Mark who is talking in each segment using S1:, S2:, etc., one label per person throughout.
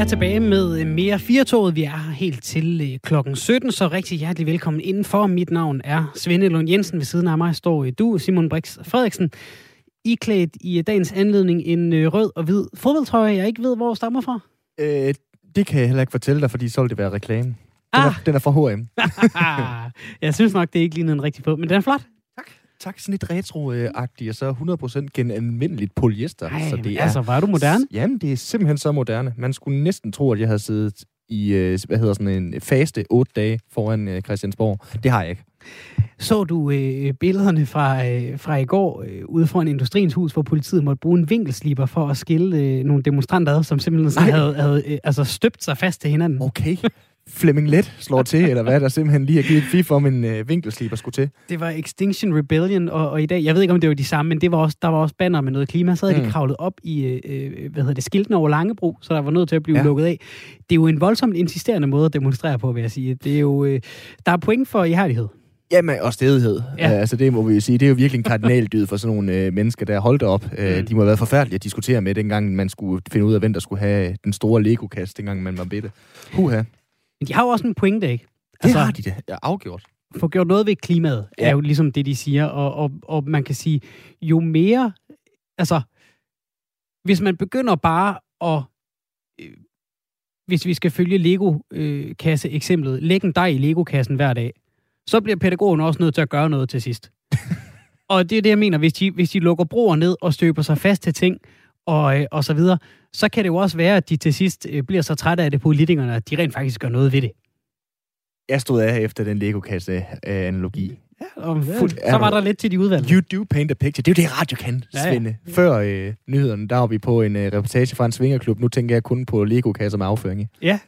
S1: er tilbage med mere firetoget. Vi er helt til øh, klokken 17, så rigtig hjertelig velkommen indenfor. Mit navn er Svende Lund Jensen. Ved siden af mig står øh, du, Simon Brix Frederiksen. I klædt i dagens anledning en øh, rød og hvid fodboldtrøje, jeg ikke ved, hvor stammer fra.
S2: Øh, det kan jeg heller ikke fortælle dig, fordi så vil det være reklame. Den,
S1: Ah.
S2: er, den er fra H&M.
S1: jeg synes nok, det ikke ligner en rigtig fod, men den er flot.
S2: Tak, sådan lidt retro-agtigt, og så 100% genanvendeligt polyester.
S1: Ej,
S2: så det er,
S1: altså, var du moderne?
S2: Jamen, det er simpelthen så moderne. Man skulle næsten tro, at jeg havde siddet i, øh, hvad hedder sådan en faste otte dage foran øh, Christiansborg. Det har jeg ikke.
S1: Så du øh, billederne fra, øh, fra i går øh, ude foran Industriens Hus, hvor politiet måtte bruge en vinkelsliber for at skille øh, nogle demonstranter ad, som simpelthen sådan havde, havde øh, altså støbt sig fast til hinanden.
S2: Okay. Flemming Let slår til, eller hvad, der simpelthen lige har givet et fif om en øh, vinkelsliber skulle til.
S1: Det var Extinction Rebellion, og, og i dag, jeg ved ikke, om det var de samme, men det var også, der var også banner med noget klima. Så havde mm. de
S2: Mm.
S1: kravlet op i, øh, øh, hvad hedder det, skiltene over Langebro, så der var nødt til at blive ja. Lukket af. Det er jo en voldsomt insisterende måde at demonstrere på, vil jeg sige. Det er jo, øh, der er point for ihærdighed.
S2: Jamen, og stedighed.
S1: Ja.
S2: Ja. Altså, det må vi jo sige. Det er jo virkelig en kardinaldyd for sådan nogle øh, mennesker, der holdt op.
S1: Mm.
S2: Øh, de må have været forfærdelige at diskutere med, dengang man skulle finde ud af, hvem der skulle have den store Lego-kasse, dengang man var bitte. Huha.
S1: Men de har jo også en pointe, ikke?
S2: Det altså, har de da. Ja, afgjort.
S1: få gjort noget ved klimaet, ja. er jo ligesom det, de siger. Og, og, og man kan sige, jo mere... Altså, hvis man begynder bare at... Øh, hvis vi skal følge Lego-kasse-eksemplet, lægge en dej i Lego-kassen hver dag, så bliver pædagogen også nødt til at gøre noget til sidst. og det er det, jeg mener. Hvis de, hvis de lukker broer ned og støber sig fast til ting, og, øh, og så videre, så kan det jo også være, at de til sidst øh, bliver så trætte af det, politikerne, at de rent faktisk gør noget ved det.
S2: Jeg stod af efter den Lego-kasse-analogi.
S1: Ja, og, ja,
S2: Fuld-
S1: så var der lidt til de udvalgte.
S2: You do paint a picture. Det er jo det, radio kan,
S1: Ja, ja.
S2: Svende. Før øh, nyhederne, der var vi på en øh, reportage fra en svingerklub. Nu tænker jeg kun på Lego-kasser med afføring.
S1: Ja.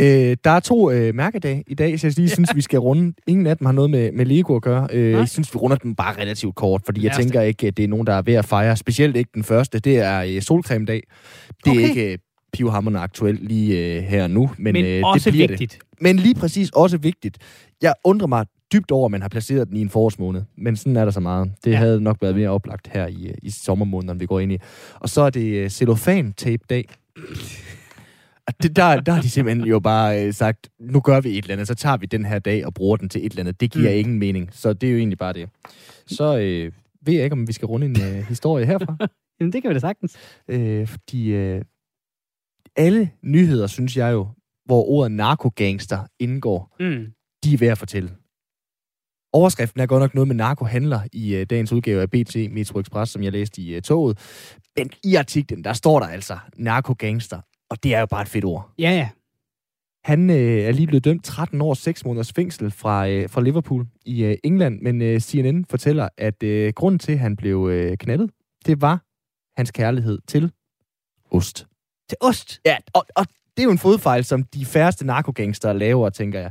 S2: Øh, der er to øh, mærkedage i dag, så jeg lige synes, vi skal runde. Ingen af dem har noget med, med Lego at gøre. Øh,
S1: Nej.
S2: jeg synes, vi runder dem bare relativt kort, fordi jeg tænker ikke, at det er nogen, der er ved at fejre. Specielt ikke den første. Det er øh, solcreme-dag. Det
S1: Okay.
S2: er ikke øh, pivhammerende aktuelt lige øh, her nu, men,
S1: Men
S2: øh,
S1: også
S2: det bliver
S1: vigtigt.
S2: det. Men lige præcis også vigtigt. Jeg undrer mig dybt over, at man har placeret den i en forårsmåned. Men sådan er der så meget. Det
S1: Ja.
S2: ja. havde nok været mere oplagt her i, øh, i sommermåneden, vi går ind i. Og så er det øh, cellofan-tape-dag. Og det, der, der har de simpelthen jo bare øh, sagt, nu gør vi et eller andet, så tager vi den her dag og bruger den til et eller andet. Det giver
S1: Mm.
S2: mm. ingen mening. Så det er jo egentlig bare det. Så øh, ved jeg ikke, om vi skal runde en øh, historie herfra.
S1: Jamen, det kan vi da sagtens.
S2: øh, fordi øh, alle nyheder, synes jeg jo, hvor ordet narkogangster indgår,
S1: Mm.
S2: de er værd at fortælle. Overskriften er godt nok noget med narkohandler i øh, dagens udgave af BT Metro Express, som jeg læste i øh, toget. Men i artiklen, der står der altså narkogangster, og det er jo bare et fedt ord.
S1: Ja, ja.
S2: Han øh, er lige blevet dømt 13 år 6 måneders fængsel fra, øh, fra Liverpool i øh, England, men øh, CNN fortæller, at øh, grunden til, at han blev øh, knaldet, det var hans kærlighed til ost.
S1: Til ost.
S2: Ja, og, og det er jo en fodfejl, som de færreste narkogangster laver, tænker jeg.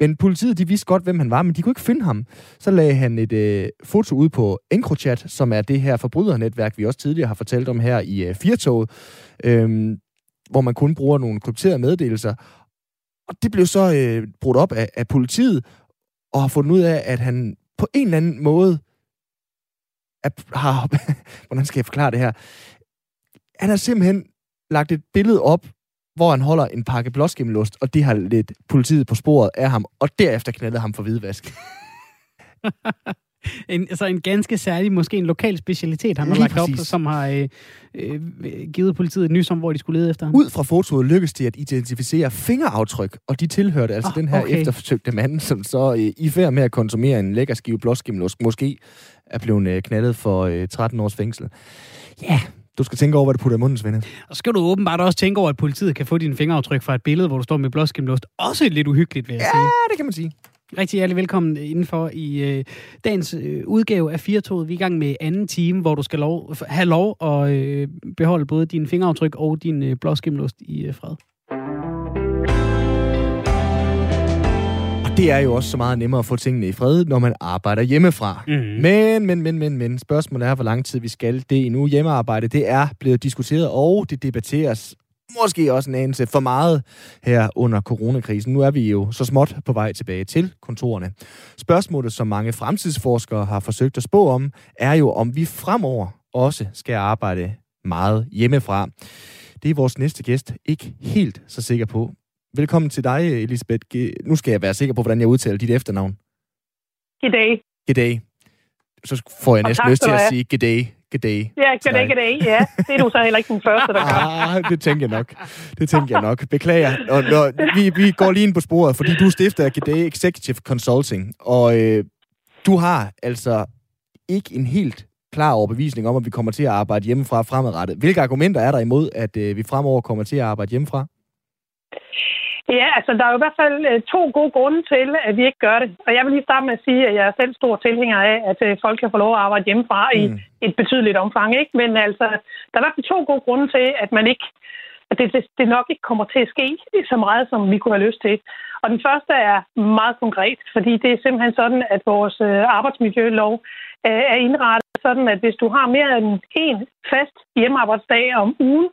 S2: Men politiet, de vidste godt, hvem han var, men de kunne ikke finde ham. Så lagde han et øh, foto ud på EncroChat, som er det her forbrydernetværk, vi også tidligere har fortalt om her i øh, Firtoget, øh, hvor man kun bruger nogle krypterede meddelelser. Og det blev så øh, brudt op af, af politiet, og har fundet ud af, at han på en eller anden måde er, har... hvordan skal jeg forklare det her? Han har simpelthen lagt et billede op, hvor han holder en pakke blåskimmelost, og det har lidt politiet på sporet af ham, og derefter knaldede ham for hvidvask.
S1: En, altså en ganske særlig, måske en lokal specialitet, han har lagt op, som har øh, øh, givet politiet et nys om, hvor de skulle lede efter ham.
S2: Ud fra fotoet lykkedes det at identificere fingeraftryk, og de tilhørte altså oh, den her
S1: okay.
S2: efterforsøgte mand, som så øh, i færd med at konsumere en lækker skive blåskimmelost, måske er blevet øh, knaldet for øh, 13 års fængsel. Ja, du skal tænke over, hvad du putter i munden, Svende.
S1: Og skal du åbenbart også tænke over, at politiet kan få dine fingeraftryk fra et billede, hvor du står med blåskimmelost. Også lidt uhyggeligt, vil jeg sige.
S2: Ja, det kan man sige.
S1: Rigtig hjertelig velkommen indenfor i øh, dagens øh, udgave af Firtoget. Vi er i gang med anden time, hvor du skal lov, have lov at øh, beholde både dine fingeraftryk og din øh, blåskimmelost i øh, fred.
S2: Og det er jo også så meget nemmere at få tingene i fred, når man arbejder hjemmefra.
S1: Mhm.
S2: Men, men, men, men, men, spørgsmålet er, hvor lang tid vi skal det endnu. Hjemmearbejde, det er blevet diskuteret, og det debatteres måske også en anelse for meget her under coronakrisen. Nu er vi jo så småt på vej tilbage til kontorerne. Spørgsmålet, som mange fremtidsforskere har forsøgt at spå om, er jo, om vi fremover også skal arbejde meget hjemmefra. Det er vores næste gæst ikke helt så sikker på. Velkommen til dig, Elisabeth. Nu skal jeg være sikker på, hvordan jeg udtaler dit efternavn.
S3: Goddag.
S2: Goddag. Så får jeg næsten lyst til at sige goddag. Goddag.
S3: Ja, goddag, goddag. Ja, det er du så heller ikke den første, der gør.
S2: Ah, det tænker jeg nok. Det tænker jeg nok. Beklager. Og, og, vi, vi går lige ind på sporet, fordi du stifter Godday Executive Consulting, og øh, du har altså ikke en helt klar overbevisning om, at vi kommer til at arbejde hjemmefra fremadrettet. Hvilke argumenter er der imod, at øh, vi fremover kommer til at arbejde hjemmefra?
S3: Ja, altså der er jo i hvert fald øh, to gode grunde til, at vi ikke gør det. Og jeg vil lige starte med at sige, at jeg er selv stor tilhænger af, at øh, folk kan få lov at arbejde hjemmefra mm. i et betydeligt omfang. Ikke? Men altså, der er i hvert fald to gode grunde til, at man ikke at det, det, det nok ikke kommer til at ske så meget, som vi kunne have lyst til. Og den første er meget konkret, fordi det er simpelthen sådan, at vores øh, arbejdsmiljølov er indrettet sådan, at hvis du har mere end en fast hjemmearbejdsdag om ugen,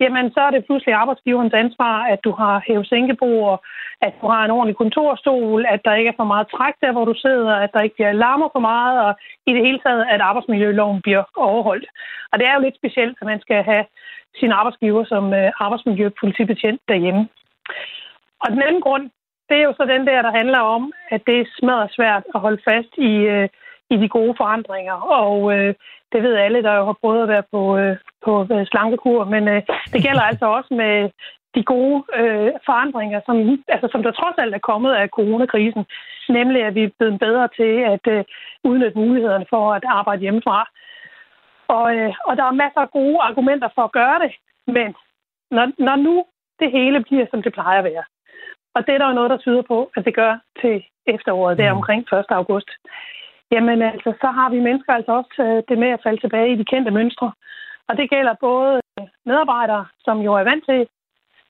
S3: jamen så er det pludselig arbejdsgiverens ansvar, at du har hævesænkebord, at du har en ordentlig kontorstol, at der ikke er for meget træk der, hvor du sidder, at der ikke bliver larmer for meget, og i det hele taget, at arbejdsmiljøloven bliver overholdt. Og det er jo lidt specielt, at man skal have sin arbejdsgiver som øh, arbejdsmiljøpolitibetjent derhjemme. Og den anden grund, det er jo så den der, der handler om, at det er smadret svært at holde fast i, øh, i de gode forandringer. Og øh, det ved alle, der jo har prøvet at være på, øh, på øh, slankekur. Men øh, det gælder altså også med de gode øh, forandringer, som, altså, som der trods alt er kommet af coronakrisen. Nemlig, at vi er blevet bedre til at øh, udnytte mulighederne for at arbejde hjemmefra. Og, øh, og der er masser af gode argumenter for at gøre det. Men når, når nu det hele bliver, som det plejer at være, og det er der jo noget, der tyder på, at det gør til efteråret, er mm. omkring 1. august, Jamen altså, så har vi mennesker altså også det med at falde tilbage i de kendte mønstre. Og det gælder både medarbejdere, som jo er vant til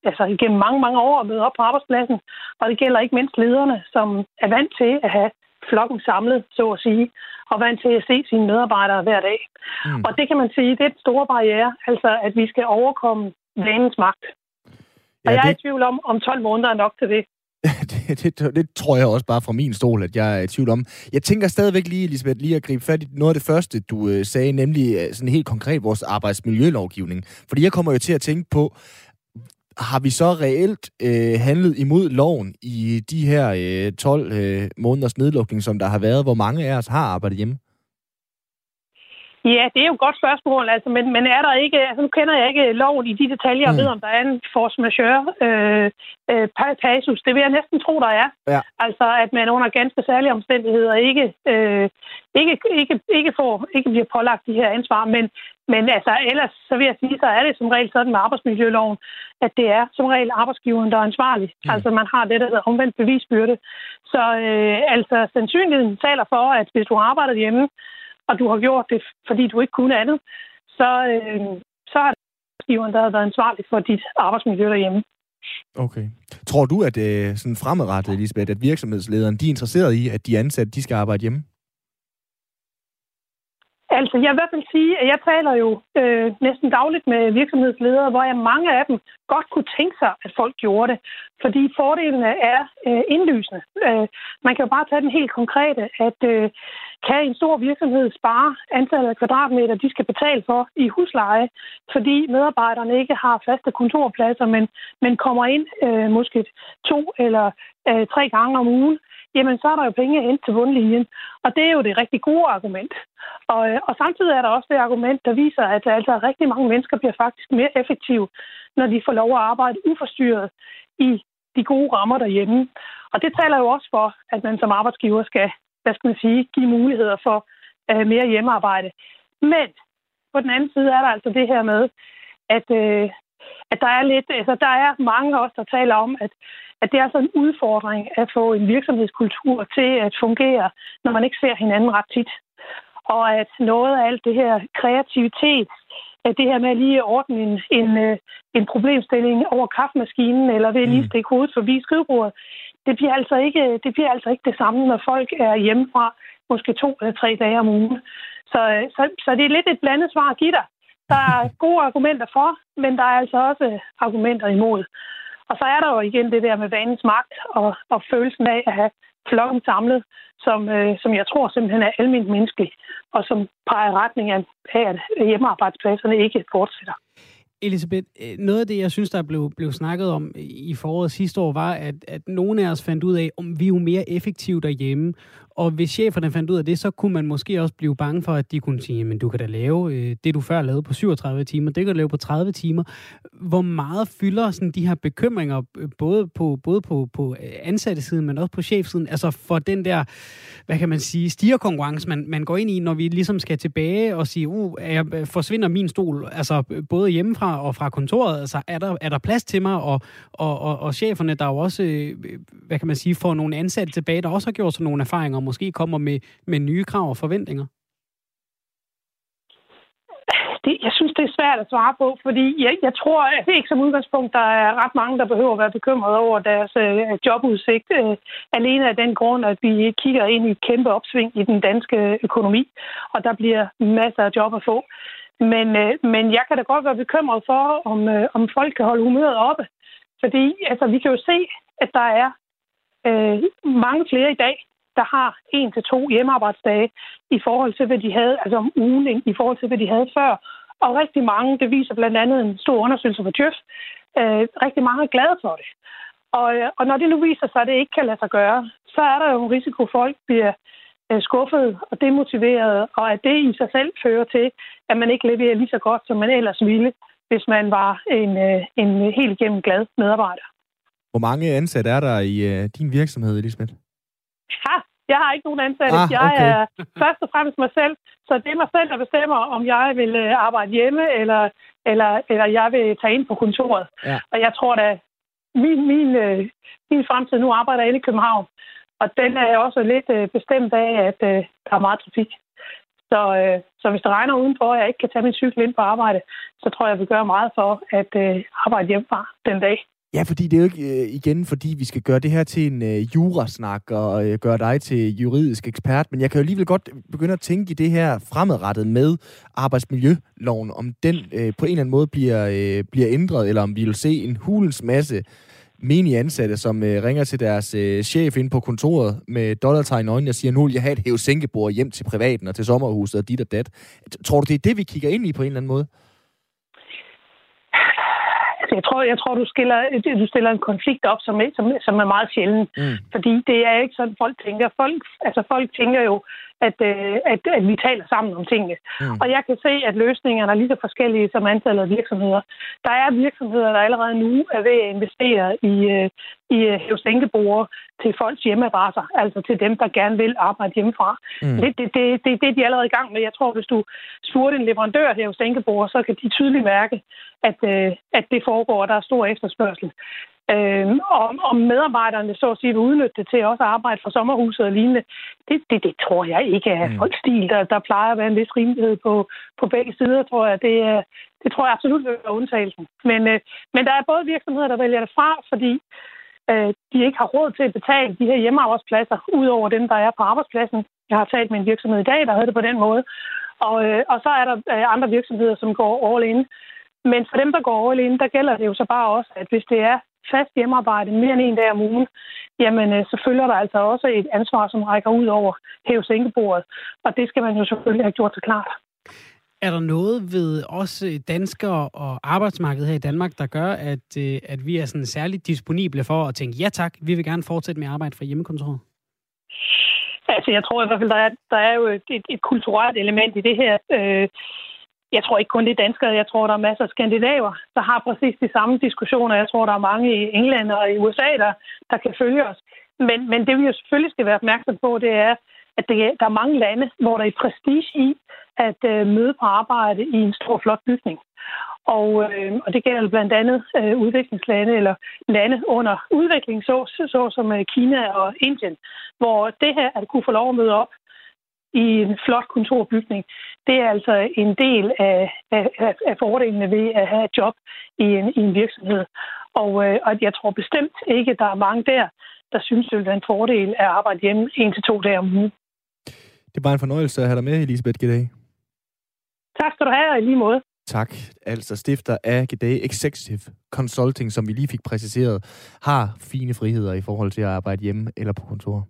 S3: altså igennem mange, mange år at møde op på arbejdspladsen. Og det gælder ikke mindst lederne, som er vant til at have flokken samlet, så at sige, og vant til at se sine medarbejdere hver dag. Mm. Og det kan man sige, det er et store barriere, altså at vi skal overkomme vanens magt. Og ja, jeg er det... i tvivl om, om 12 måneder er nok til det.
S2: det, det, det tror jeg også bare fra min stol, at jeg er i tvivl om. Jeg tænker stadigvæk lige, Elisabeth, lige at gribe fat i noget af det første, du øh, sagde, nemlig øh, sådan helt konkret vores arbejdsmiljølovgivning. Fordi jeg kommer jo til at tænke på, har vi så reelt øh, handlet imod loven i de her øh, 12 øh, måneders nedlukning, som der har været? Hvor mange af os har arbejdet hjemme?
S3: Ja, det er jo et godt spørgsmål, altså, men, men er der ikke, altså nu kender jeg ikke loven i de detaljer, og mm. ved, om der er en force majeure øh, øh, passus. Det vil jeg næsten tro, der er. Ja. Altså, at man under ganske særlige omstændigheder ikke, øh, ikke, ikke, ikke, får, ikke bliver pålagt de her ansvar, men, men altså, ellers så vil jeg sige, så er det som regel sådan med arbejdsmiljøloven, at det er som regel arbejdsgiveren, der er ansvarlig. Mm. Altså, man har det, der hedder omvendt bevisbyrde. Så øh, altså, sandsynligheden taler for, at hvis du arbejder hjemme, og du har gjort det, fordi du ikke kunne andet, så, øh, så er det arbejdsgiveren, der har været ansvarlig for dit arbejdsmiljø derhjemme.
S2: Okay. Tror du, at øh, sådan fremadrettet, Elisabeth, at virksomhedslederen de er interesseret i, at de ansatte de skal arbejde hjemme?
S3: Altså, jeg vil i hvert fald sige, at jeg taler jo øh, næsten dagligt med virksomhedsledere, hvor jeg mange af dem godt kunne tænke sig, at folk gjorde det. Fordi fordelene er øh, indlysende. Øh, man kan jo bare tage den helt konkrete, at øh, kan en stor virksomhed spare antallet af kvadratmeter, de skal betale for i husleje, fordi medarbejderne ikke har faste kontorpladser, men, men kommer ind øh, måske to eller øh, tre gange om ugen, jamen så er der jo penge hen til bundlinjen. Og det er jo det rigtig gode argument. Og, øh, og samtidig er der også det argument, der viser, at altså, rigtig mange mennesker bliver faktisk mere effektive, når de får lov at arbejde uforstyrret i de gode rammer derhjemme. Og det taler jo også for, at man som arbejdsgiver skal, hvad skal man sige, give muligheder for uh, mere hjemmearbejde. Men på den anden side er der altså det her med, at, uh, at der er lidt, altså der er mange også, der taler om, at at det er sådan en udfordring at få en virksomhedskultur til at fungere, når man ikke ser hinanden ret tit. Og at noget af alt det her kreativitet, at det her med at lige ordne en, en, øh, en problemstilling over kaffemaskinen, eller ved at lige mm. stikke hovedet forbi skrivebordet, det bliver, altså ikke, det bliver altså ikke det samme, når folk er hjemmefra måske to eller tre dage om ugen. Så, så, så det er lidt et blandet svar at give dig. Der er gode argumenter for, men der er altså også argumenter imod. Og så er der jo igen det der med vanens magt og, og følelsen af at have flokken samlet, som, øh, som jeg tror simpelthen er almindeligt menneskelig, og som peger retning af, at hjemmearbejdspladserne ikke fortsætter.
S1: Elisabeth, øh, noget af det, jeg synes, der blev, blev snakket om i foråret sidste år, var, at, at nogle af os fandt ud af, om vi er jo mere effektive derhjemme. Og hvis cheferne fandt ud af det, så kunne man måske også blive bange for, at de kunne sige, men du kan da lave øh, det, du før lavede på 37 timer, det kan du lave på 30 timer. Hvor meget fylder sådan, de her bekymringer, øh, både på, både på, på øh, ansatte siden, men også på chefsiden, altså for den der, hvad kan man sige, stigerkonkurrence, man, man går ind i, når vi ligesom skal tilbage og sige, uh, jeg, øh, forsvinder min stol, altså både hjemmefra og fra kontoret, altså er der, er der plads til mig, og, og, og, og cheferne, der jo også, hvad kan man sige, får nogle ansatte tilbage, der også har gjort sig nogle erfaringer måske kommer med, med nye krav og forventninger?
S3: Det, jeg synes, det er svært at svare på, fordi jeg, jeg tror at det er ikke som udgangspunkt, der er ret mange, der behøver at være bekymrede over deres øh, jobudsigt. Øh, alene af den grund, at vi kigger ind i et kæmpe opsving i den danske økonomi, og der bliver masser af job at få. Men, øh, men jeg kan da godt være bekymret for, om, øh, om folk kan holde humøret oppe. Fordi altså, vi kan jo se, at der er øh, mange flere i dag, der har en til to hjemmearbejdsdage i forhold til, hvad de havde, altså om ugen, i forhold til, hvad de havde før. Og rigtig mange, det viser blandt andet en stor undersøgelse for Tjøf, øh, rigtig mange er glade for det. Og, øh, og når det nu viser sig, at det ikke kan lade sig gøre, så er der jo en risiko for, at folk bliver øh, skuffet og demotiveret, og at det i sig selv fører til, at man ikke leverer lige så godt, som man ellers ville, hvis man var en, øh, en helt igennem glad medarbejder.
S2: Hvor mange ansatte er der i din virksomhed, Elisabeth?
S3: Ja, jeg har ikke nogen ansatte. Ah, okay. Jeg er først og fremmest mig selv. Så det er mig selv, der bestemmer, om jeg vil øh, arbejde hjemme, eller, eller, eller jeg vil tage ind på kontoret. Ja. Og jeg tror da, min, min, øh, min fremtid nu arbejder inde i København. Og den er også lidt øh, bestemt af, at der er meget trafik. Så, så hvis det regner udenfor, og jeg ikke kan tage min cykel ind på arbejde, så tror jeg, jeg vil gøre meget for at arbejde hjemmefra den dag.
S2: Ja, fordi det er jo ikke øh, igen, fordi vi skal gøre det her til en øh, jurasnak og øh, gøre dig til juridisk ekspert, men jeg kan jo alligevel godt begynde at tænke i det her fremadrettet med arbejdsmiljøloven, om den øh, på en eller anden måde bliver, øh, bliver ændret, eller om vi vil se en hulens masse menige ansatte, som øh, ringer til deres øh, chef ind på kontoret med dollartegn i øjnene og siger, nu vil jeg have et hæve hjem til privaten og til sommerhuset og dit og dat. Tror du, det er det, vi kigger ind i på en eller anden måde?
S3: Jeg tror, jeg tror du, skiller, du stiller en konflikt op, som, som, som er meget sjælden. Mm. Fordi det er ikke sådan, folk tænker. Folk, altså, folk tænker jo, at, øh, at, at vi taler sammen om tingene. Mm. Og jeg kan se, at løsningerne er lige så forskellige som antallet af virksomheder. Der er virksomheder, der allerede nu er ved at investere i, øh, i hævsænkebord til folks hjemmeadresser, altså til dem, der gerne vil arbejde hjemmefra. Mm. Det, det, det, det, det er de allerede i gang med. Jeg tror, hvis du spurgte en leverandør hos så kan de tydeligt mærke, at, øh, at det foregår, og der er stor efterspørgsel. Øh, om, om medarbejderne så at sige vil udnytte det til også at arbejde for sommerhuset og lignende, det, det, det tror jeg ikke er mm. folks stil. Der, der plejer at være en vis rimelighed på, på begge sider, tror jeg. Det, det tror jeg absolut vil være undtagelsen. Men, øh, men der er både virksomheder, der vælger det fra, fordi øh, de ikke har råd til at betale de her hjemmearbejdspladser, ud over dem, der er på arbejdspladsen. Jeg har talt med en virksomhed i dag, der havde det på den måde. Og, øh, og så er der øh, andre virksomheder, som går all in. Men for dem, der går all in, der gælder det jo så bare også, at hvis det er fast hjemmearbejde mere end en dag om ugen, jamen øh, så følger der altså også et ansvar, som rækker ud over hæv sænkebordet. Og det skal man jo selvfølgelig have gjort sig klart.
S1: Er der noget ved os danskere og arbejdsmarkedet her i Danmark, der gør, at, øh, at vi er sådan særligt disponible for at tænke, ja tak, vi vil gerne fortsætte med at arbejde fra hjemmekontoret?
S3: Altså, jeg tror i hvert fald, der er, der er jo et, et, et kulturelt element i det her. Øh, jeg tror ikke kun det er danskere. Jeg tror, der er masser af skandinaver, der har præcis de samme diskussioner. Jeg tror, der er mange i England og i USA, der, der kan følge os. Men, men det vi jo selvfølgelig skal være opmærksom på, det er, at det, der er mange lande, hvor der er prestige i at øh, møde på arbejde i en stor, flot bygning. Og, øh, og det gælder blandt andet øh, udviklingslande eller lande under udvikling, så, så som øh, Kina og Indien, hvor det her at kunne få lov at møde op i en flot kontorbygning, det er altså en del af, af, af fordelene ved at have et job i en, i en virksomhed. Og, øh, og jeg tror bestemt ikke, at der er mange der, der synes, det vil være en fordel at arbejde hjemme en til to dage om ugen.
S2: Det var en fornøjelse at have dig med, Elisabeth Giddag.
S3: Tak skal du have, og i lige måde.
S2: Tak. Altså stifter af G'day Executive Consulting, som vi lige fik præciseret, har fine friheder i forhold til at arbejde hjemme eller på kontor.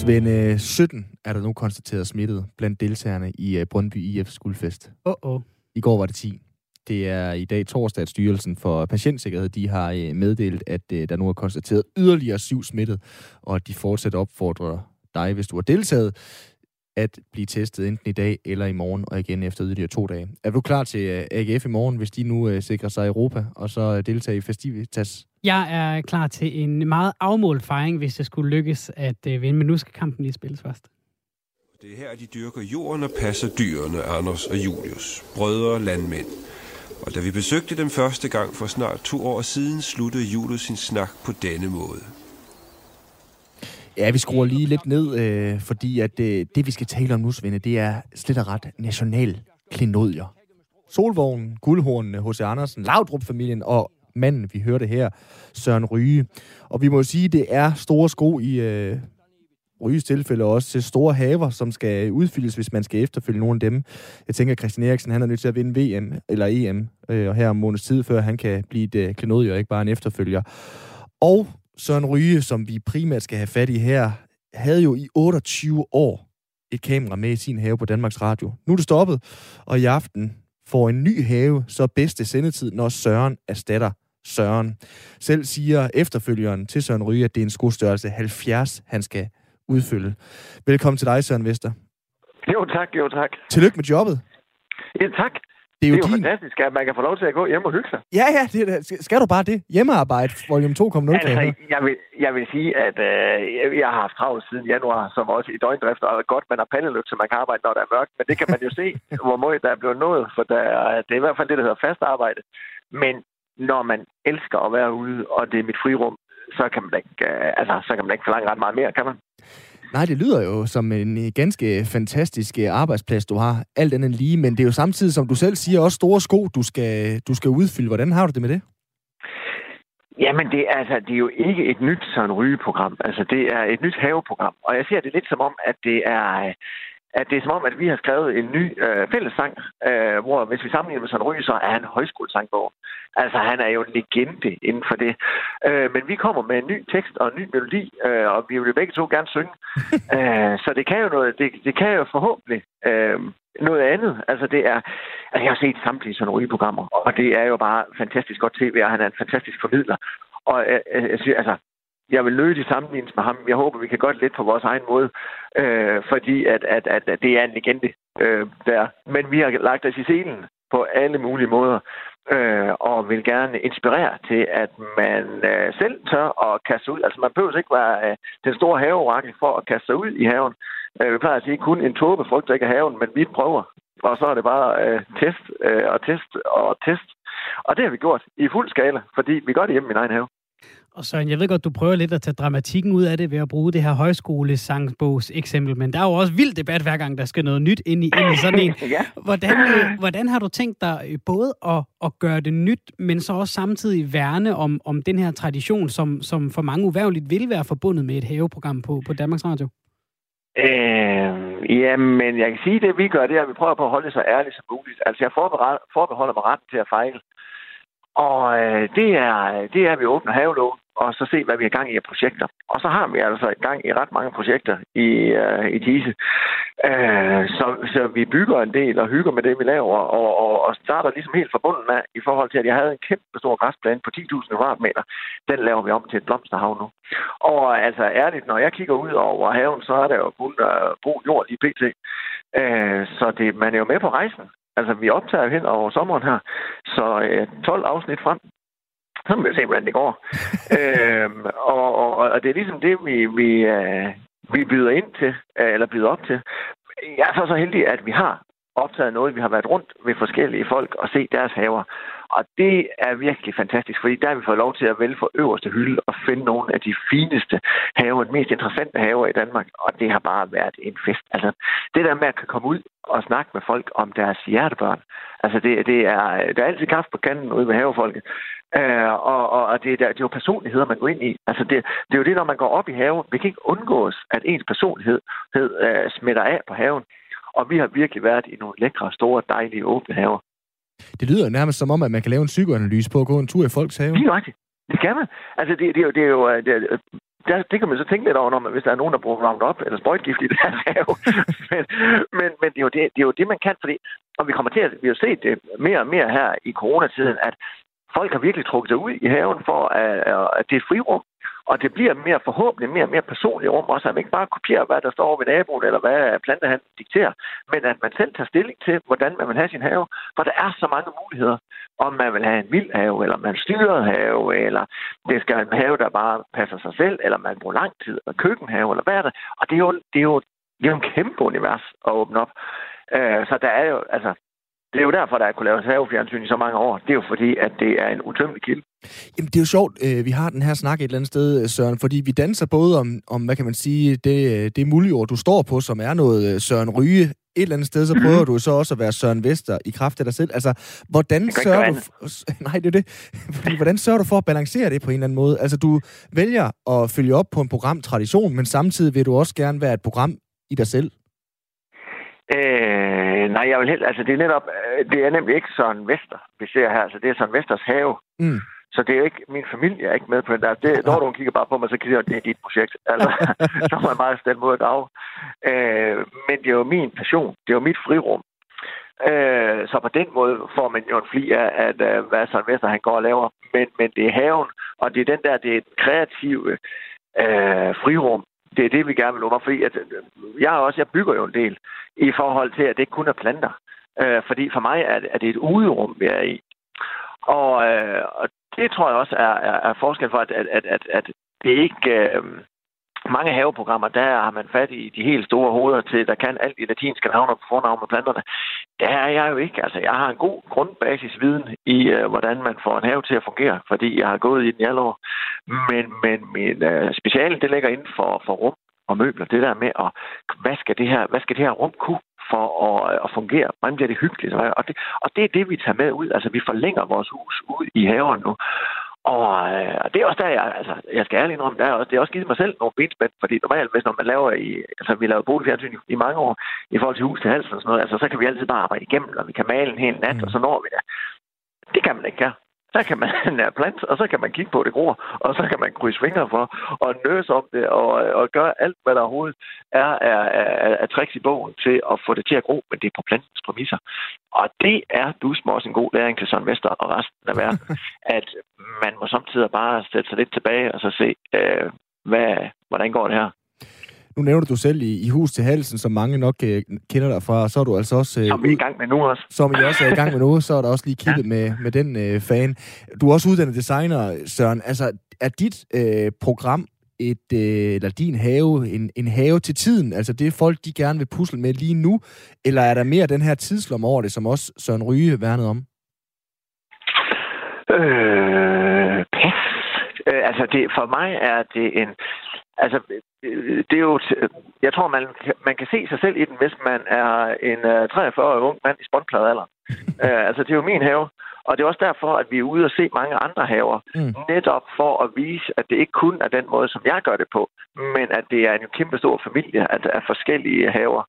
S2: Svende, 17 er der nu konstateret smittet blandt deltagerne i øh, Brøndby IF Skuldfest.
S1: Åh, oh, oh.
S2: I går var det 10. Det er i dag torsdag, at Styrelsen for Patientsikkerhed de har øh, meddelt, at øh, der nu er konstateret yderligere syv smittet, og at de fortsat opfordrer dig, hvis du har deltaget, at blive testet enten i dag eller i morgen, og igen efter yderligere to dage. Er du klar til øh, AGF i morgen, hvis de nu sikrer sig Europa, og så deltager i Festivitas?
S1: Jeg er klar til en meget afmålt fejring, hvis det skulle lykkes at uh, vinde, men nu skal kampen lige spilles først.
S4: Det er her, de dyrker jorden og passer dyrene, Anders og Julius, brødre landmænd. Og da vi besøgte dem første gang for snart to år siden, sluttede Julius sin snak på denne måde.
S2: Ja, vi skruer lige lidt ned, øh, fordi at øh, det, vi skal tale om nu, Svende, det er slet og ret national klinodier. Solvognen, guldhornene, H.C. Andersen, Laudrup-familien og manden, vi hørte her, Søren Ryge. Og vi må jo sige, det er store sko i øh, Ryges tilfælde også til store haver, som skal udfyldes, hvis man skal efterfølge nogle af dem. Jeg tænker, at Christian Eriksen han er nødt til at vinde VM eller EM, øh, og her om måneds tid, før han kan blive et øh, klinodier, ikke bare en efterfølger. Og Søren Ryge, som vi primært skal have fat i her, havde jo i 28 år et kamera med i sin have på Danmarks Radio. Nu er det stoppet, og i aften får en ny have så bedste sendetid, når Søren erstatter Søren. Selv siger efterfølgeren til Søren Ryge, at det er en skostørrelse 70, han skal udfylde. Velkommen til dig, Søren Vester.
S5: Jo tak, jo tak.
S2: Tillykke med jobbet.
S5: Ja, tak.
S2: Det er jo,
S5: det er jo
S2: din...
S5: fantastisk, at man kan få lov til at gå hjem og hygge sig.
S2: Ja, ja, det, er, skal du bare det? Hjemmearbejde, volume 2.0, kan
S5: Altså,
S2: jeg
S5: vil, jeg vil sige, at øh, jeg- har haft travlt siden januar, som også i døgndrift, og godt, man har pandelygt, så man kan arbejde, når der er mørkt. Men det kan man jo se, hvor meget der er blevet nået, for der, er- det er i hvert fald det, der hedder fast arbejde. Men når man elsker at være ude, og det er mit frirum, så kan man ikke, øh, altså, så kan man ikke forlange ret meget mere, kan man?
S2: Nej, det lyder jo som en øh, ganske fantastisk øh, arbejdsplads, du har. Alt andet lige, men det er jo samtidig, som du selv siger, også store sko, du skal, du skal udfylde. Hvordan har du det med det?
S5: Jamen, det, er, altså, det er jo ikke et nyt sådan rygeprogram. Altså, det er et nyt haveprogram. Og jeg ser det lidt som om, at det er, øh, at det er som om, at vi har skrevet en ny øh, fællessang, øh, hvor hvis vi sammenligner med sådan ryge, så er han højskolesangbogen. Altså, han er jo en legende inden for det. Øh, men vi kommer med en ny tekst og en ny melodi, øh, og vi vil jo begge to gerne synge. øh, så det kan jo noget, det, det kan jo forhåbentlig øh, noget andet. Altså, det er, altså, jeg har set samtlige sådan rygeprogrammer, og det er jo bare fantastisk godt tv, og han er en fantastisk formidler. Og øh, øh, jeg altså, jeg vil nødig sammenlignes med ham. Jeg håber, vi kan godt lidt på vores egen måde, øh, fordi at, at, at, at det er en legende øh, der. Men vi har lagt os i selen på alle mulige måder, øh, og vil gerne inspirere til, at man øh, selv tør at kaste sig ud. Altså man behøver ikke være øh, den store haveorakel for at kaste sig ud i haven. Øh, vi plejer at sige, kun en tåbe frygter ikke haven, men vi prøver. Og så er det bare øh, test øh, og test og test. Og det har vi gjort i fuld skala, fordi vi gør det hjemme i min egen have.
S1: Og Søren, jeg ved godt, du prøver lidt at tage dramatikken ud af det ved at bruge det her højskolesangbogs eksempel, men der er jo også vild debat hver gang, der skal noget nyt ind i, ind i sådan en.
S5: ja.
S1: Hvordan, hvordan har du tænkt dig øh, både at, at gøre det nyt, men så også samtidig værne om, om den her tradition, som, som for mange uværligt vil være forbundet med et haveprogram på, på Danmarks Radio?
S5: Øh, jamen, jeg kan sige, at det vi gør, det er, at vi prøver på at holde det så ærligt som muligt. Altså, jeg forbehold, forbeholder mig retten til at fejle. Og øh, det, er, det er, at vi åbner havelån, og så se, hvad vi har gang i af projekter. Og så har vi altså gang i ret mange projekter i, øh, i Tise. Øh, så, så vi bygger en del og hygger med det, vi laver, og, og, og starter ligesom helt fra bunden af, i forhold til, at jeg havde en kæmpe stor græsplæne på 10.000 kvadratmeter. Den laver vi om til et blomsterhav nu. Og altså ærligt, når jeg kigger ud over haven, så er der jo kun øh, brug jord i pt. Øh, så det, man er jo med på rejsen. Altså, vi optager jo hen over sommeren her, så øh, 12 afsnit frem. Så må vi se, hvordan det går. øhm, og, og, og det er ligesom det, vi, vi, øh, vi byder ind til, øh, eller byder op til. Jeg er så så heldig, at vi har optaget noget, vi har været rundt ved forskellige folk og se deres haver. Og det er virkelig fantastisk, fordi der har vi fået lov til at vælge for øverste hylde og finde nogle af de fineste haver, de mest interessante haver i Danmark. Og det har bare været en fest. Altså, det der med at kan komme ud og snakke med folk om deres hjertebørn. Altså, det, det er, der er altid kaffe på kanten ude ved havefolket. Øh, og, og, og det, er, det er jo personligheder, man går ind i. Altså det, det er jo det, når man går op i haven. Vi kan ikke undgås, at ens personlighed øh, smitter af på haven. Og vi har virkelig været i nogle lækre, store, dejlige, åbne haver.
S2: Det lyder nærmest som om, at man kan lave en psykoanalyse på at gå en tur i folks have.
S5: Lige rigtigt. Det kan man. Altså, det, det, er jo, det er jo, det er, der, det kan man så tænke lidt over, når man, hvis der er nogen, der bruger Roundup eller sprøjtgift i det her have. men, men, men det, er jo det, det er jo det, man kan, fordi, og vi kommer til at, vi har set det mere og mere her i coronatiden, at folk har virkelig trukket sig ud i haven for, at, at det er et frirum. Og det bliver mere forhåbentlig mere og mere personligt rum, også at man ikke bare kopierer, hvad der står ved naboen, eller hvad plantehandlen dikterer, men at man selv tager stilling til, hvordan man vil have sin have. For der er så mange muligheder, om man vil have en vild have, eller man styret have, eller det skal være en have, der bare passer sig selv, eller man bruger lang tid, eller køkkenhave, eller hvad er det. Og det er jo, det er jo, det er jo en kæmpe univers at åbne op. Øh, så der er jo, altså, det er jo derfor, der er kunne lave havefjernsyn i så mange år. Det er jo fordi, at det er en utømmelig kilde.
S2: Jamen, det er jo sjovt, øh, vi har den her snak et eller andet sted, Søren, fordi vi danser både om, om hvad kan man sige, det, det muljord, du står på, som er noget øh, Søren Ryge. Et eller andet sted, så prøver du så også at være Søren Vester i kraft af dig selv. Altså, hvordan sørger du... Nej, det er det. Fordi, hvordan sørger du for at balancere det på en eller anden måde? Altså, du vælger at følge op på en programtradition, men samtidig vil du også gerne være et program i dig selv.
S5: Øh, nej, jeg vil helt, altså det er netop, øh, det er nemlig ikke sådan Vester, vi ser her, altså det er sådan Vesters have. Mm. Så det er jo ikke, min familie er ikke med på den der. Det, når du kigger bare på mig, så kan jeg det er dit projekt. Altså, så er jeg meget stemt mod at af. Øh, men det er jo min passion. Det er jo mit frirum. Øh, så på den måde får man jo en fli af, at, uh, hvad Søren Vester han går og laver. Men, men det er haven, og det er den der, det er et kreative øh, frirum, det er det, vi gerne vil under, fordi at, øh, jeg, også, jeg bygger jo en del i forhold til, at det ikke kun er planter. Øh, fordi for mig er, er det et uderum, vi er i. Og, øh, og det tror jeg også er, er, er forskel for, at, at, at, at, at det ikke... Øh, mange haveprogrammer, der har man fat i de helt store hoveder til, der kan alt i latinske navne på fornavn med planterne. Der er jeg jo ikke. Altså, jeg har en god grundbasisviden i, øh, hvordan man får en have til at fungere, fordi jeg har gået i den i alle år. Men, men min øh, speciale, det ligger inden for, for rum og møbler. Det der med, at, hvad, skal det her, hvad skal det her rum kunne for at, øh, at fungere? Hvordan bliver det hyggeligt? Og det, og det er det, vi tager med ud. Altså, vi forlænger vores hus ud i haven nu. Og øh, det er også der, jeg, altså, jeg skal ærligt indrømme, der er også, det er også givet mig selv nogle benspænd, fordi normalt, hvis når man laver i, altså vi laver boligfjernsyn i, i mange år, i forhold til hus til hals og sådan noget, altså så kan vi altid bare arbejde igennem, og vi kan male en hel nat, mm. og så når vi det. Det kan man ikke her. Der kan man plante, og så kan man kigge på det gror, og så kan man krydse fingre for, og nøse om det, og, og gøre alt, hvad der overhovedet er af, tricks i bogen til at få det til at gro, men det er på plantens præmisser. Og det er dusme også en god læring til Søren Vester og resten af verden, at man må samtidig bare sætte sig lidt tilbage og så se, øh, hvad, hvordan går det her?
S2: Nu nævner du selv i, i Hus til Halsen, som mange nok øh, kender dig fra, så er du altså også...
S5: Øh, som vi er i gang med nu også.
S2: Som I også er i gang med nu, så er der også lige kigget ja. med, med den øh, fan. Du er også uddannet designer, Søren. Altså, er dit øh, program et, øh, eller din have, en, en have til tiden? Altså det folk, de gerne vil pusle med lige nu? Eller er der mere den her tidslom over det, som også Søren Ryge værnede om?
S5: Øh, pas. Øh, altså det, for mig er det en altså, det er jo, jeg tror, man, man kan se sig selv i den, hvis man er en uh, 43-årig ung mand i spåndpladealderen. uh, altså, det er jo min have. Og det er også derfor, at vi er ude og se mange andre haver. Mm. Netop for at vise, at det ikke kun er den måde, som jeg gør det på, men at det er en kæmpe stor familie af, af forskellige haver.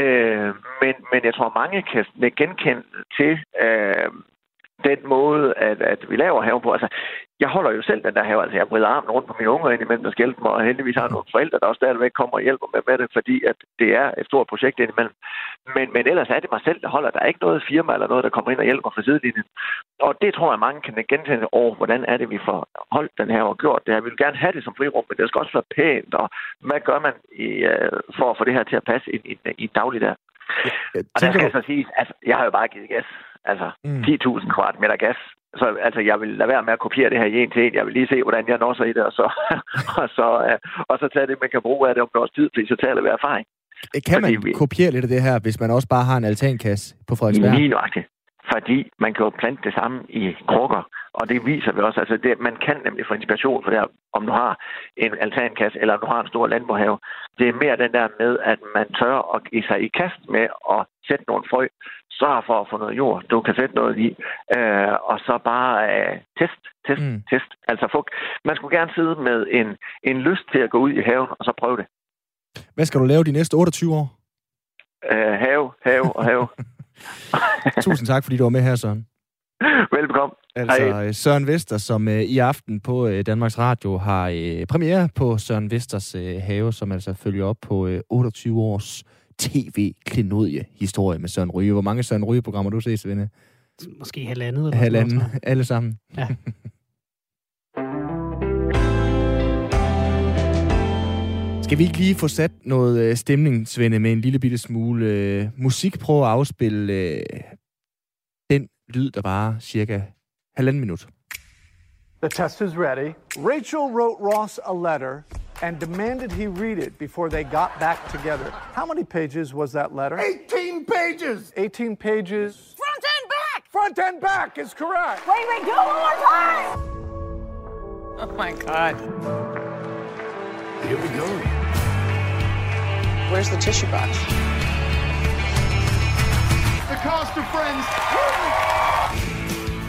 S5: Uh, men, men jeg tror, mange kan genkende til uh, den måde, at, at vi laver haven på. Altså, jeg holder jo selv den der have, altså jeg vrider armen rundt på mine unger indimellem, der skal hjælpe mig, og heldigvis har nogle forældre, der også stadigvæk kommer og hjælper med, med det, fordi at det er et stort projekt indimellem. Men, men ellers er det mig selv, der holder. Der er ikke noget firma eller noget, der kommer ind og hjælper fra sidelinjen. Og det tror jeg, mange kan gentænde over, hvordan er det, vi får holdt den her og gjort det her. Vi vil gerne have det som frirum, men det skal også være pænt, og hvad gør man i, uh, for at få det her til at passe i, i, i daglig der? Og der skal jeg så sige, at jeg har jo bare givet gas. Altså mm. 10.000 kvadratmeter gas. Så altså, jeg vil lade være med at kopiere det her i en til en. Jeg vil lige se, hvordan jeg når sig i det, og så, og så, uh, og så tage det, man kan bruge af det om også tid, fordi så det ved erfaring.
S2: Kan man vi... kopiere lidt af det her, hvis man også bare har en altankasse på Frederiksberg?
S5: Lige nøjagtigt fordi man kan jo plante det samme i krukker, og det viser vi også. Altså det, man kan nemlig få inspiration for det her, om du har en altankasse, eller om du har en stor landbrugshave. Det er mere den der med, at man tør at give sig i kast med at sætte nogle frø, så for at få noget jord, du kan sætte noget i, øh, og så bare øh, test, test, mm. test. Altså få, man skulle gerne sidde med en, en lyst til at gå ud i haven, og så prøve det.
S2: Hvad skal du lave de næste 28 år?
S5: Øh, have, have og have.
S2: Tusind tak, fordi du var med her, Søren.
S5: Velbekomme.
S2: Altså
S5: Hej.
S2: øh, Søren Vester, som øh, i aften på øh, Danmarks Radio har øh, premiere på Søren Vesters øh, have, som altså følger op på øh, 28 års tv-klenodie-historie med Søren Ryge. Hvor mange Søren Ryge-programmer du set, Svende?
S1: Måske halvandet. Eller noget,
S2: alle sammen.
S1: Ja.
S2: Skal vi ikke lige få sat noget øh, stemning, Svende, med en lille bitte smule øh, musik? Prøv at afspille øh, den lyd, der var cirka halvanden minut.
S6: The test is ready. Rachel wrote Ross a letter and demanded he read it before they got back together. How many pages was that letter?
S7: 18 pages!
S6: 18 pages.
S7: Front and back!
S6: Front and back is correct.
S7: Wait, wait, do it one more time! Oh my god.
S6: Here we go.
S8: Where's the tissue box?
S7: The cost of friends.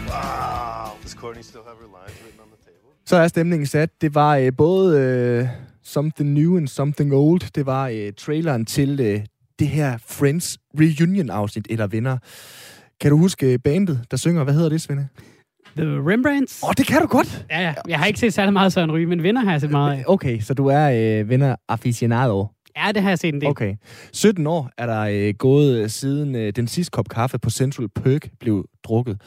S9: Wow. Does Courtney still have her lines written on the table?
S2: Så er stemningen sat. Det var øh, både øh, Something New and Something Old. Det var øh, traileren til øh, det her Friends Reunion-afsnit, eller venner. Kan du huske øh, bandet, der synger? Hvad hedder det, Svende?
S1: The Rembrandts.
S2: Åh, oh, det kan du godt!
S1: Ja, ja. Jeg har ikke set særlig meget Søren Ryge, men venner har jeg set meget af.
S2: Okay, så du er øh, venner aficionado.
S1: Ja, det har jeg set en del.
S2: Okay. 17 år er der øh, gået øh, siden øh, den sidste kop kaffe på Central Perk blev drukket.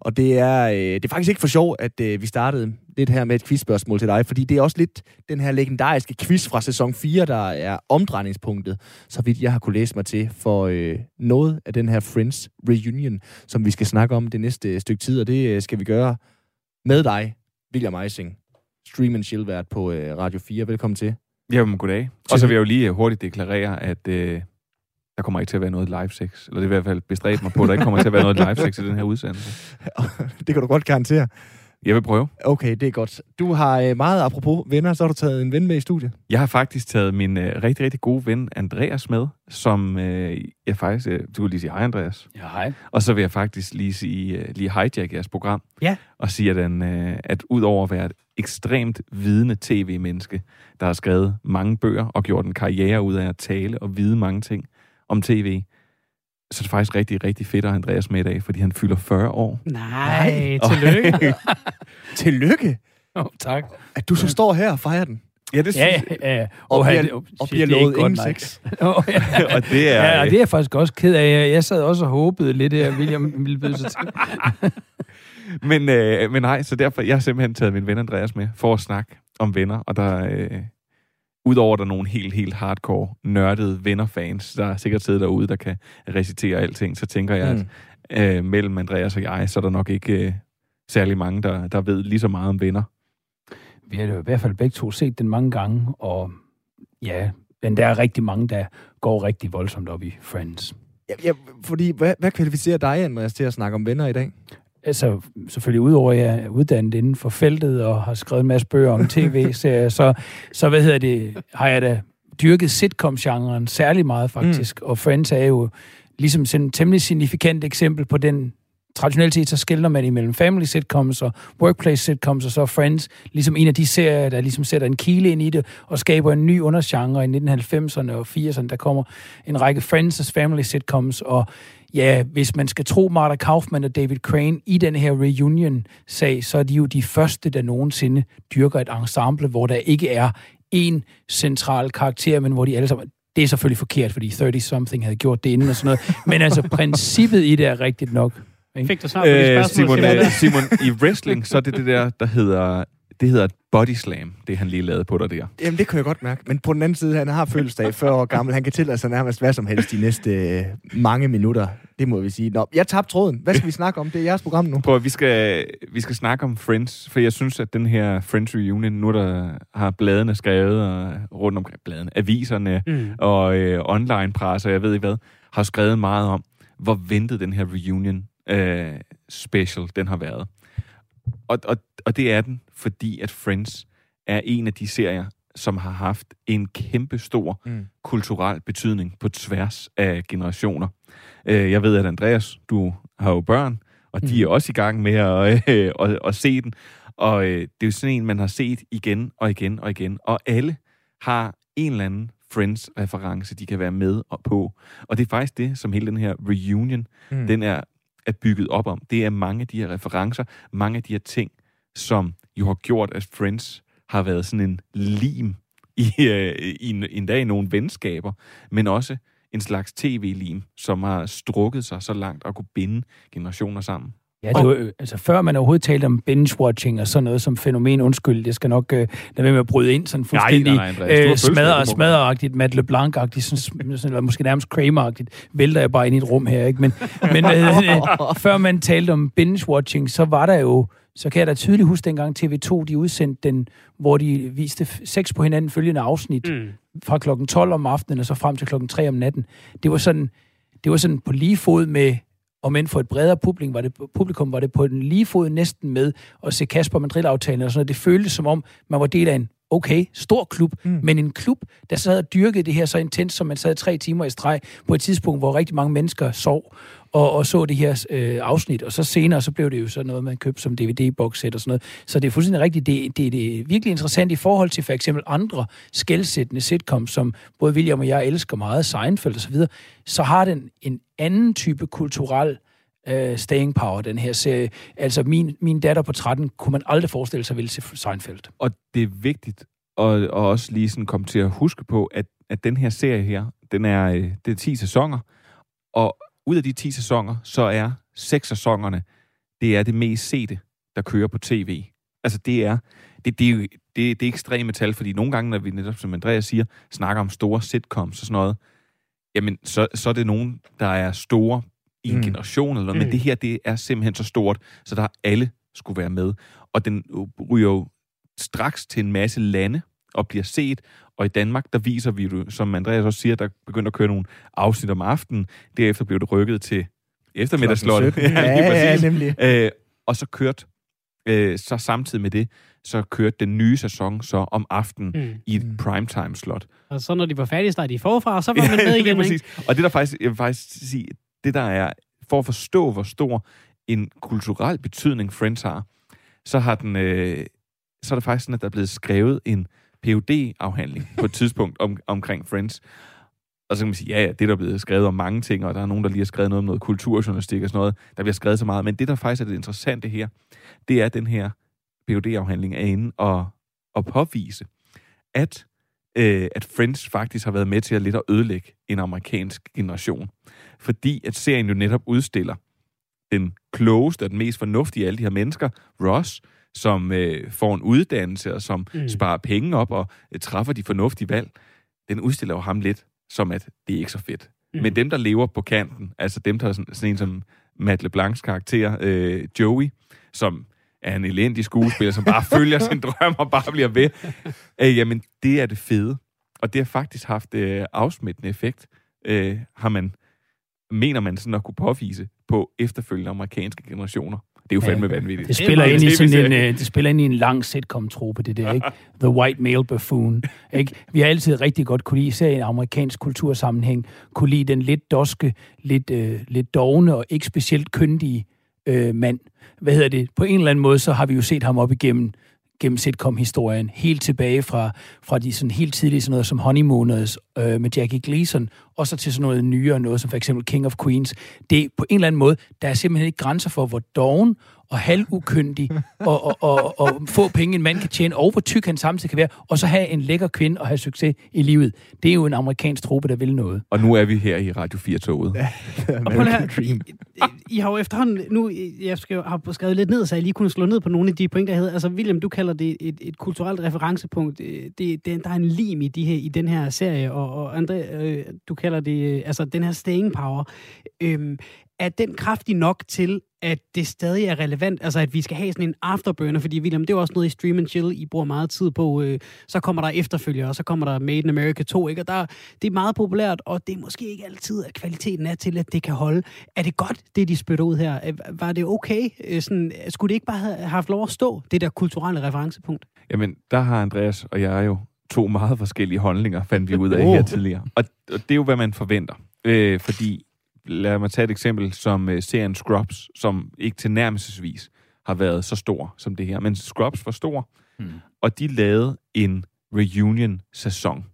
S2: Og det er, øh, det er faktisk ikke for sjov, at øh, vi startede lidt her med et quizspørgsmål til dig, fordi det er også lidt den her legendariske quiz fra sæson 4, der er omdrejningspunktet, så vidt jeg har kunne læse mig til, for øh, noget af den her Friends Reunion, som vi skal snakke om det næste øh, stykke tid, og det øh, skal vi gøre med dig, William Eising, stream and chill vært på øh, Radio 4. Velkommen til.
S10: Jamen, goddag. Og så vil jeg jo lige øh, hurtigt deklarere, at øh, der kommer ikke til at være noget live sex. Eller det er i hvert fald bestræbt mig på, at der ikke kommer til at være noget live sex i den her udsendelse.
S2: det kan du godt garantere.
S10: Jeg vil prøve.
S2: Okay, det er godt. Du har øh, meget apropos venner, så har du taget en ven med i studiet.
S10: Jeg har faktisk taget min øh, rigtig, rigtig gode ven Andreas med, som øh, jeg faktisk... Øh, du vil lige sige hej, Andreas.
S11: Ja, hej.
S10: Og så vil jeg faktisk lige sige, øh, lige hijack jeres program.
S1: Ja.
S10: Og sige, at, han, øh, at udover at være et ekstremt vidende tv-menneske, der har skrevet mange bøger og gjort en karriere ud af at tale og vide mange ting om tv, så er det faktisk rigtig, rigtig fedt at have Andreas med i dag, fordi han fylder 40 år.
S1: Nej, tillykke.
S2: Tillykke,
S11: Oh, tak.
S2: at du så står her og fejrer den.
S10: Ja, det
S11: Ja, ja, ja.
S2: Og
S11: Åh,
S2: bliver, og
S11: shit,
S2: bliver
S11: det er
S2: lovet ingen sex.
S11: Ja.
S10: og det er...
S11: Ja, og det er jeg faktisk også ked af. Jeg- Jeg sad også og håbede lidt, at William ville byde sig til.
S10: Men, øh, men nej, så derfor jeg har simpelthen taget min ven Andreas med for at snakke om venner, og der øh, udover der er nogle helt, helt hardcore, nørdede vennerfans, der er sikkert sidder derude, der kan recitere alting, så tænker jeg,
S2: Mm.
S10: at øh, mellem Andreas og jeg, så er der nok ikke øh, særlig mange, der, der ved lige så meget om venner.
S11: Vi har jo i hvert fald begge to set den mange gange, og ja, men der er rigtig mange, der går rigtig voldsomt op i Friends.
S2: Ja, ja, fordi, hvad, hvad kvalificerer dig, Andreas, til at snakke om venner i dag?
S11: Altså, selvfølgelig udover at jeg er uddannet inden for feltet og har skrevet en masse bøger om tv-serier, så, så hvad hedder det, har jeg da dyrket sitcom-genren særlig meget faktisk. Mm. Og Friends er jo ligesom sådan et temmelig signifikant eksempel på den traditionelt set, så skiller man imellem family sitcoms og workplace sitcoms, og så Friends ligesom en af de serier, der ligesom sætter en kile ind i det, og skaber en ny undergenre i 1990'erne og 80'erne. Der kommer en række Friends' family sitcoms, og ja, hvis man skal tro Martha Kaufman og David Crane i den her reunion-sag, så er de jo de første, der nogensinde dyrker et ensemble, hvor der ikke er en central karakter, men hvor de alle sammen... Det er selvfølgelig forkert, fordi 30-something havde gjort det inden og sådan noget. Men altså, princippet i det er rigtigt nok.
S1: Fik du svar på de
S10: Øh,
S1: spørgsmål?
S10: Simon,
S1: Simon,
S10: øh, Simon, i wrestling, så er det det der, der hedder, det hedder et body slam, det han lige lavede på dig der.
S2: Jamen, det kan jeg godt mærke. Men på den anden side, han har fødselsdag 40 år gammel. Han kan tillade sig nærmest hvad som helst de næste øh, mange minutter. Det må vi sige. Nå, jeg tabte tråden. Hvad skal vi snakke om? Det er jeres program nu.
S10: Prøv, at vi skal, vi skal snakke om Friends, for jeg synes, at den her Friends Reunion, nu der har bladene skrevet, og rundt omkring bladene, aviserne
S1: Mm.
S10: og øh, online-presser, jeg ved ikke hvad, har skrevet meget om, hvor ventet den her reunion øh, special, den har været. Og, og, og det er den, fordi at Friends er en af de serier, som har haft en kæmpe stor
S2: Mm.
S10: mm. kulturel betydning på tværs af generationer. Øh, jeg ved, at Andreas, du har jo børn, og de er også i gang med at, øh, at, at se den. Og øh, det er jo sådan en, man har set igen og igen og igen. Og alle har en eller anden Friends-reference, de kan være med og på. Og det er faktisk det, som hele den her reunion,
S2: Mm.
S10: mm. den er er bygget op om. Det er mange af de her referencer, mange af de her ting, som jo har gjort, at Friends har været sådan en lim i, øh, i en, en dag i nogle venskaber, men også en slags tv-lim, som har strukket sig så langt og kunne binde generationer sammen.
S11: Ja, det var, øh, altså før man overhovedet talte om binge-watching og sådan noget som fænomen, undskyld, det skal nok øh, lade være med at bryde ind sådan fuldstændig
S10: nej,
S11: øh, smadre,
S10: fuldstændig
S11: smadreagtigt, Matt LeBlanc-agtigt, sådan, sådan, eller måske nærmest Kramer-agtigt, vælter jeg bare ind i et rum her, ikke? Men, men øh, øh, før man talte om binge-watching, så var der jo, så kan jeg da tydeligt huske dengang TV2, de udsendte den, hvor de viste seks på hinanden følgende afsnit mm. fra klokken 12 om aftenen og så frem til klokken 3 om natten. Det var sådan, det var sådan på lige fod med og men for et bredere publikum var det, publikum var det på den lige fod næsten med at se Kasper Madrid-aftalen og sådan noget. Det føltes som om, man var del af en okay, stor klub, mm. men en klub, der sad og dyrkede det her så intens, som man sad tre timer i streg på et tidspunkt, hvor rigtig mange mennesker sov og, og så det her øh, afsnit, og så senere, så blev det jo så noget, man købte som DVD-bokssæt og sådan noget. Så det er fuldstændig rigtigt. Det, det, det er virkelig interessant i forhold til for eksempel andre skældsættende sitcoms, som både William og jeg elsker meget, Seinfeld og så videre, så har den en anden type kulturel øh, staying power, den her serie. Altså, min, min datter på 13 kunne man aldrig forestille sig ville se Seinfeld.
S10: Og det er vigtigt at, at også lige sådan komme til at huske på, at, at den her serie her, den er, øh, det er 10 sæsoner, og ud af de 10 sæsoner, så er seks sæsonerne, det er det mest sete, der kører på tv. Altså det er, det, det, det, det er ekstreme tal, fordi nogle gange, når vi netop, som Andreas siger, snakker om store sitcoms og sådan noget, jamen så, så er det nogen, der er store i en
S2: Mm.
S10: mm. generation eller noget,
S2: Mm.
S10: men det her, det er simpelthen så stort, så der alle skulle være med. Og den ryger jo straks til en masse lande og bliver set, og i Danmark, der viser vi jo, som Andreas også siger, der begynder at køre nogle afsnit om aftenen. Derefter blev det rykket til eftermiddagslottet.
S2: Klokken 17.
S10: lige
S2: Ja, ja,
S10: præcis.
S2: nemlig.
S10: Øh, og så kørte, øh, så samtidig med det, så kørte den nye sæson så om aftenen
S1: Mm.
S10: i et primetime-slot.
S1: Og så når de var færdige, startede de forfra, og så var man med igen, ikke?
S10: Og det der faktisk, jeg vil faktisk sige, det der er, for at forstå, hvor stor en kulturel betydning Friends har, så har den, øh, så er det faktisk sådan, at der er blevet skrevet en phd afhandling på et tidspunkt om, omkring Friends. Og så kan man sige, ja, ja, det er der blevet skrevet om mange ting, og der er nogen, der lige har skrevet noget om noget kulturjournalistik og sådan noget. Der bliver skrevet så meget. Men det, der faktisk er det interessante her, det er, at den her phd afhandling er inde og, og påvise, at, øh, at Friends faktisk har været med til at lidt at ødelægge en amerikansk generation. Fordi at serien jo netop udstiller den klogeste og den mest fornuftige af alle de her mennesker, Ross, som øh, får en uddannelse og som
S1: Mm.
S10: sparer penge op og øh, træffer de fornuftige valg, den udstiller jo ham lidt som, at det er ikke så fedt.
S1: Mm.
S10: Men dem, der lever på kanten, altså dem, der er sådan, sådan en som Matt LeBlancs karakter, øh, Joey, som er en elendig skuespiller, som bare følger sin drøm og bare bliver ved, øh, jamen det er det fede. Og det har faktisk haft øh, afsmittende effekt, øh, har man, mener man sådan at kunne påvise på efterfølgende amerikanske generationer. Det er jo
S11: Ja.
S10: fandme vanvittigt.
S11: Det spiller, ind i sådan en, øh, det spiller ind i en lang sitcom-trope, det der, ikke? The White Male Buffoon. Ikke? Vi har altid rigtig godt kunne lide, især i en amerikansk kultursammenhæng, kunne lide den lidt doske, lidt, øh, lidt dogne og ikke specielt kyndige øh, mand. Hvad hedder det? På en eller anden måde, så har vi jo set ham op igennem gennem sitcom-historien, helt tilbage fra, fra de sådan helt tidlige sådan noget som Honeymooners øh, med Jackie Gleason, og så til sådan noget nyere, noget som for eksempel King of Queens. Det er på en eller anden måde, der er simpelthen ikke grænser for, hvor doven og halvukyndig og, og, og, og få penge en mand kan tjene, og hvor tyk han samtidig kan være, og så have en lækker kvinde og have succes i livet. Det er jo en amerikansk trope, der vil noget.
S10: Og nu er vi her i Radio 4-toget. Ja.
S1: Her, I, I har jo efterhånden, nu, jeg skal, jo- har skrevet lidt ned, så jeg lige kunne slå ned på nogle af de pointer, jeg havde. Altså, William, du kalder det et, et kulturelt referencepunkt. Øh, Det, det, der er en lim i, de her, i den her serie, og, og André, øh, du kalder det, øh, altså den her staying power. Øhm, er den kraftig nok til, at det stadig er relevant, altså at vi skal have sådan en afterburner, fordi William, det er jo også noget i Stream and Chill, I bruger meget tid på, øh, så kommer der efterfølgere, og så kommer der Made in America 2, ikke? og der, det er meget populært, og det er måske ikke altid, at kvaliteten er til, at det kan holde. Er det godt, det de spytter ud her? Øh, Var det okay? Øh, Sådan, skulle det ikke bare have haft lov at stå, det der kulturelle referencepunkt?
S10: Jamen, der har Andreas og jeg jo to meget forskellige holdninger, fandt vi ud af
S2: Oh.
S10: her tidligere. Og, og det er jo, hvad man forventer. Øh, fordi, lad mig tage et eksempel som øh, serien Scrubs, som ikke tilnærmelsesvis har været så stor som det her. Men Scrubs var stor,
S11: Hmm.
S10: og de lavede en reunion-sæson,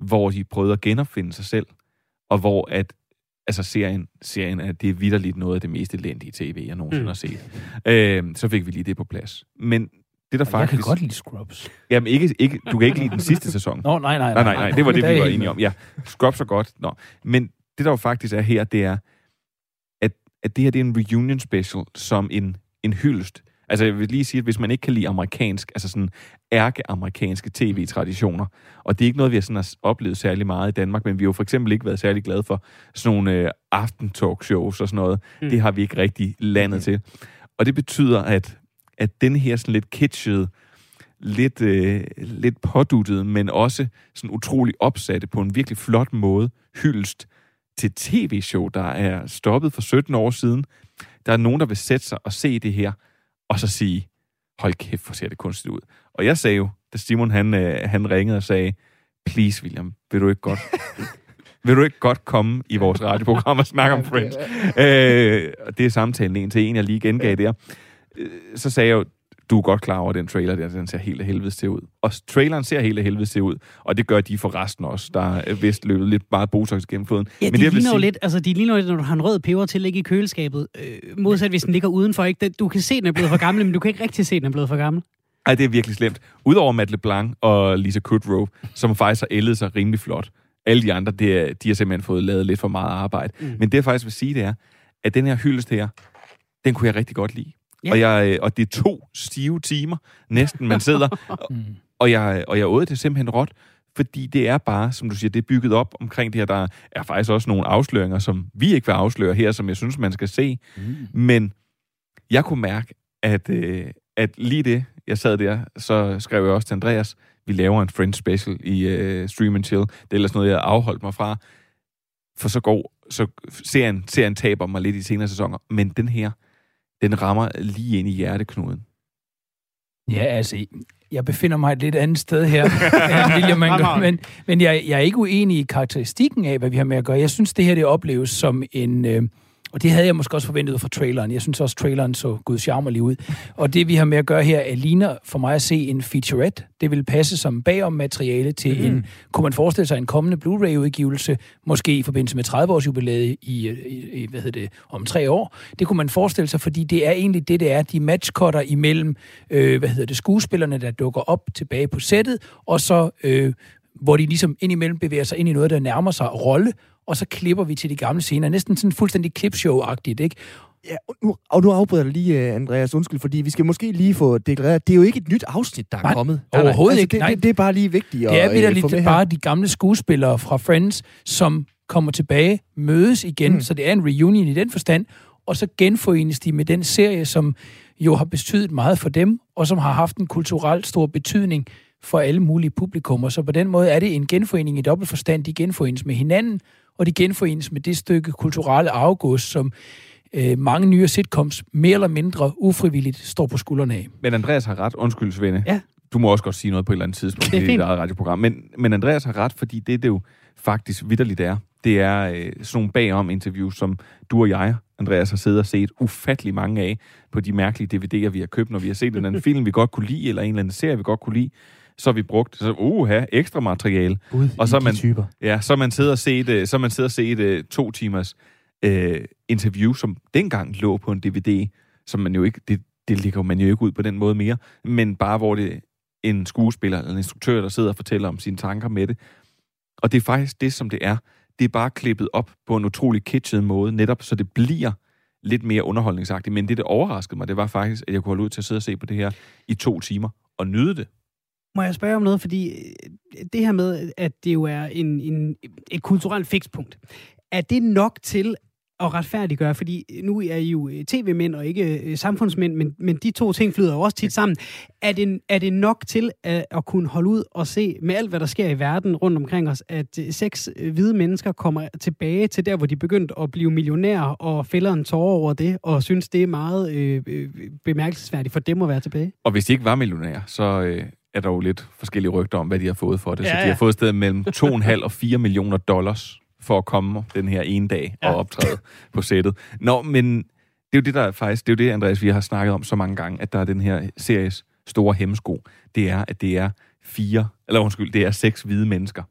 S10: hvor de prøvede at genopfinde sig selv, og hvor at altså serien, serien er, det er vidderligt noget af det mest elendige tv, jeg nogensinde
S11: Mm.
S10: har set. Øh, så fik vi lige det på plads. Men det der
S11: Jeg
S10: faktisk...
S11: kan godt lide Scrubs.
S10: Jamen, ikke, ikke, du kan ikke lide den sidste sæson.
S11: Nå, nej, nej,
S10: nej, nej, nej det var det, vi
S11: jeg
S10: var enige om. Ja, Scrubs er godt. Nå. Men det, der jo faktisk er her, det er, at, at det her det er en reunion special som en, en hyldest. Altså, jeg vil lige sige, at hvis man ikke kan lide amerikansk, altså sådan ærke-amerikanske tv-traditioner, og det er ikke noget, vi har sådan har oplevet særlig meget i Danmark, men vi har jo for eksempel ikke været særlig glade for sådan nogle øh, aftentalkshows og sådan noget.
S8: Mm.
S10: Det har vi ikke rigtig landet mm. til. Og det betyder, at, at den her sådan lidt kitschede, lidt, øh, lidt påduttet, men også sådan utrolig opsatte på en virkelig flot måde, hyldest til tv-show, der er stoppet for 17 år siden. Der er nogen, der vil sætte sig og se det her, og så sige, hold kæft, hvor ser det kunstigt ud. Og jeg sagde jo, da Simon han, øh, han ringede og sagde, please William, vil du ikke godt, vil du ikke godt komme i vores radioprogram og snakke om Friends? Øh, det er samtalen en til en, jeg lige gengav der. Øh, Så sagde jeg jo, du er godt klar over, at den trailer der, den ser helt af helvede til ud. Og traileren ser helt af helvede til ud, og det gør de for resten også. Der er vist løbet lidt meget botox gennem floden.
S1: Ja,
S10: Men
S1: de
S10: det, vil
S1: ligner jo
S10: sige-
S1: lidt, altså de ligner lidt, når du har en rød peber til at ligge i køleskabet. Øh, modsat hvis den ligger udenfor, ikke? Du kan se, den er blevet for gammel, men du kan ikke rigtig se, den er blevet for gammel.
S10: Ej, det er virkelig slemt. Udover Matt LeBlanc og Lisa Kudrow, som faktisk har ældet sig rimelig flot. Alle de andre, det er, de har simpelthen fået lavet lidt for meget arbejde. Mm. Men det, jeg faktisk vil sige, det er, at den her hyldest her, den kunne jeg rigtig godt lide.
S1: Ja.
S10: Og, jeg, og det er to stive timer, næsten, man sidder. og, jeg, og jeg åd det simpelthen råt, fordi det er bare, som du siger, det er bygget op omkring det her. Der er faktisk også nogle afsløringer, som vi ikke vil afsløre her, som jeg synes, man skal se. Mm. Men jeg kunne mærke, at, øh, at lige det, jeg sad der, så skrev jeg også til Andreas, vi laver en Friends special i øh, Stream and Chill. Det er ellers noget, jeg har afholdt mig fra. For så går, så serien, serien taber mig lidt i senere sæsoner. Men den her, den rammer lige ind i hjerteknuden.
S11: Ja, altså, jeg befinder mig et lidt andet sted her, end William gør, men, men jeg, jeg er ikke uenig i karakteristikken af, hvad vi har med at gøre. Jeg synes, det her det opleves som en... Øh, og det havde jeg måske også forventet fra traileren. Jeg synes også, traileren så gudsjammerlig ud. Og det, vi har med at gøre her, er, ligner for mig at se en featurette. Det vil passe som bagom materiale til mm. en, kunne man forestille sig, en kommende Blu-ray-udgivelse, måske i forbindelse med 30-års jubilæet i, i, i, hvad hedder det, om tre år. Det kunne man forestille sig, fordi det er egentlig det, det er. De matchcutter imellem, øh, hvad hedder det, skuespillerne, der dukker op tilbage på sættet, og så, øh, hvor de ligesom indimellem bevæger sig ind i noget, der nærmer sig rolle, og så klipper vi til de gamle scener. Næsten sådan fuldstændig clipshow-agtigt, ikke?
S2: Ja, og nu, og nu afbryder jeg lige, øh, Andreas, undskyld, fordi vi skal måske lige få deklareret, det er jo ikke et nyt afsnit, der er
S11: Nej,
S2: kommet.
S11: overhovedet ikke,
S2: Det,
S11: nej.
S2: det, det er bare lige vigtigt at
S11: Det er
S2: øh,
S11: vidderligt det
S2: her.
S11: bare de gamle skuespillere fra Friends, som kommer tilbage, mødes igen, mm. så det er en reunion i den forstand, og så genforenes de med den serie, som jo har betydet meget for dem, og som har haft en kulturelt stor betydning for alle mulige publikummer. Så på den måde er det en genforening i dobbelt forstand. De genforenes med hinanden, og de genforenes med det stykke kulturelle afgås, som øh, mange nye sitcoms mere eller mindre ufrivilligt står på skuldrene af.
S10: Men Andreas har ret. Undskyld, Svende.
S1: Ja.
S10: Du må også godt sige noget på et eller andet tidspunkt
S1: Det er
S10: i dit eget radioprogram. Men, men Andreas har ret, fordi det, det jo faktisk vidderligt er, det er øh, sådan nogle bagom interviews, som du og jeg, Andreas, har siddet og set ufattelig mange af på de mærkelige DVD'er, vi har købt, når vi har set en eller anden film, vi godt kunne lide, eller en eller anden serie, vi godt kunne lide. Så har vi brugt, så, uha, ekstra materiale.
S2: Gud,
S10: og så man,
S2: typer.
S10: Ja, så man siddet og set, øh, så man siddet og set øh, to timers øh, interview, som dengang lå på en DVD, som man jo ikke, det, det ligger man jo ikke ud på den måde mere, men bare hvor det en skuespiller eller en instruktør, der sidder og fortæller om sine tanker med det. Og det er faktisk det, som det er. Det er bare klippet op på en utrolig kitschet måde, netop så det bliver lidt mere underholdningsagtigt. Men det, der overraskede mig, det var faktisk, at jeg kunne holde ud til at sidde og se på det her i to timer og nyde det.
S1: Må jeg spørge om noget? Fordi øh, det her med, at det jo er en, en, et kulturelt fikspunkt, er det nok til at retfærdiggøre? Fordi øh, nu er I jo øh, tv-mænd og ikke samfundsmænd, men, men de to ting flyder jo også tit sammen. Er det, er det nok til at, at kunne holde ud og se med alt, hvad der sker i verden rundt omkring os, at seks hvide mennesker kommer tilbage til der, hvor de begyndte at blive millionærer og fælder en tårer over det, og synes, det er meget øh, bemærkelsesværdigt for dem at være tilbage?
S10: Og hvis de ikke var millionærer, så øh, er der jo lidt forskellige rygter om, hvad de har fået for det. Ja, så
S1: Ja,
S10: de har
S1: ja.
S10: fået et sted mellem 2,5 og 4 millioner dollars for at komme den her ene dag og optræde på sættet. Nå, men det er jo det, der er faktisk, det er jo det, Andreas, vi har snakket om så mange gange, at der er den her series store hemmesko. Det er, at det er fire, eller undskyld, det er seks hvide mennesker.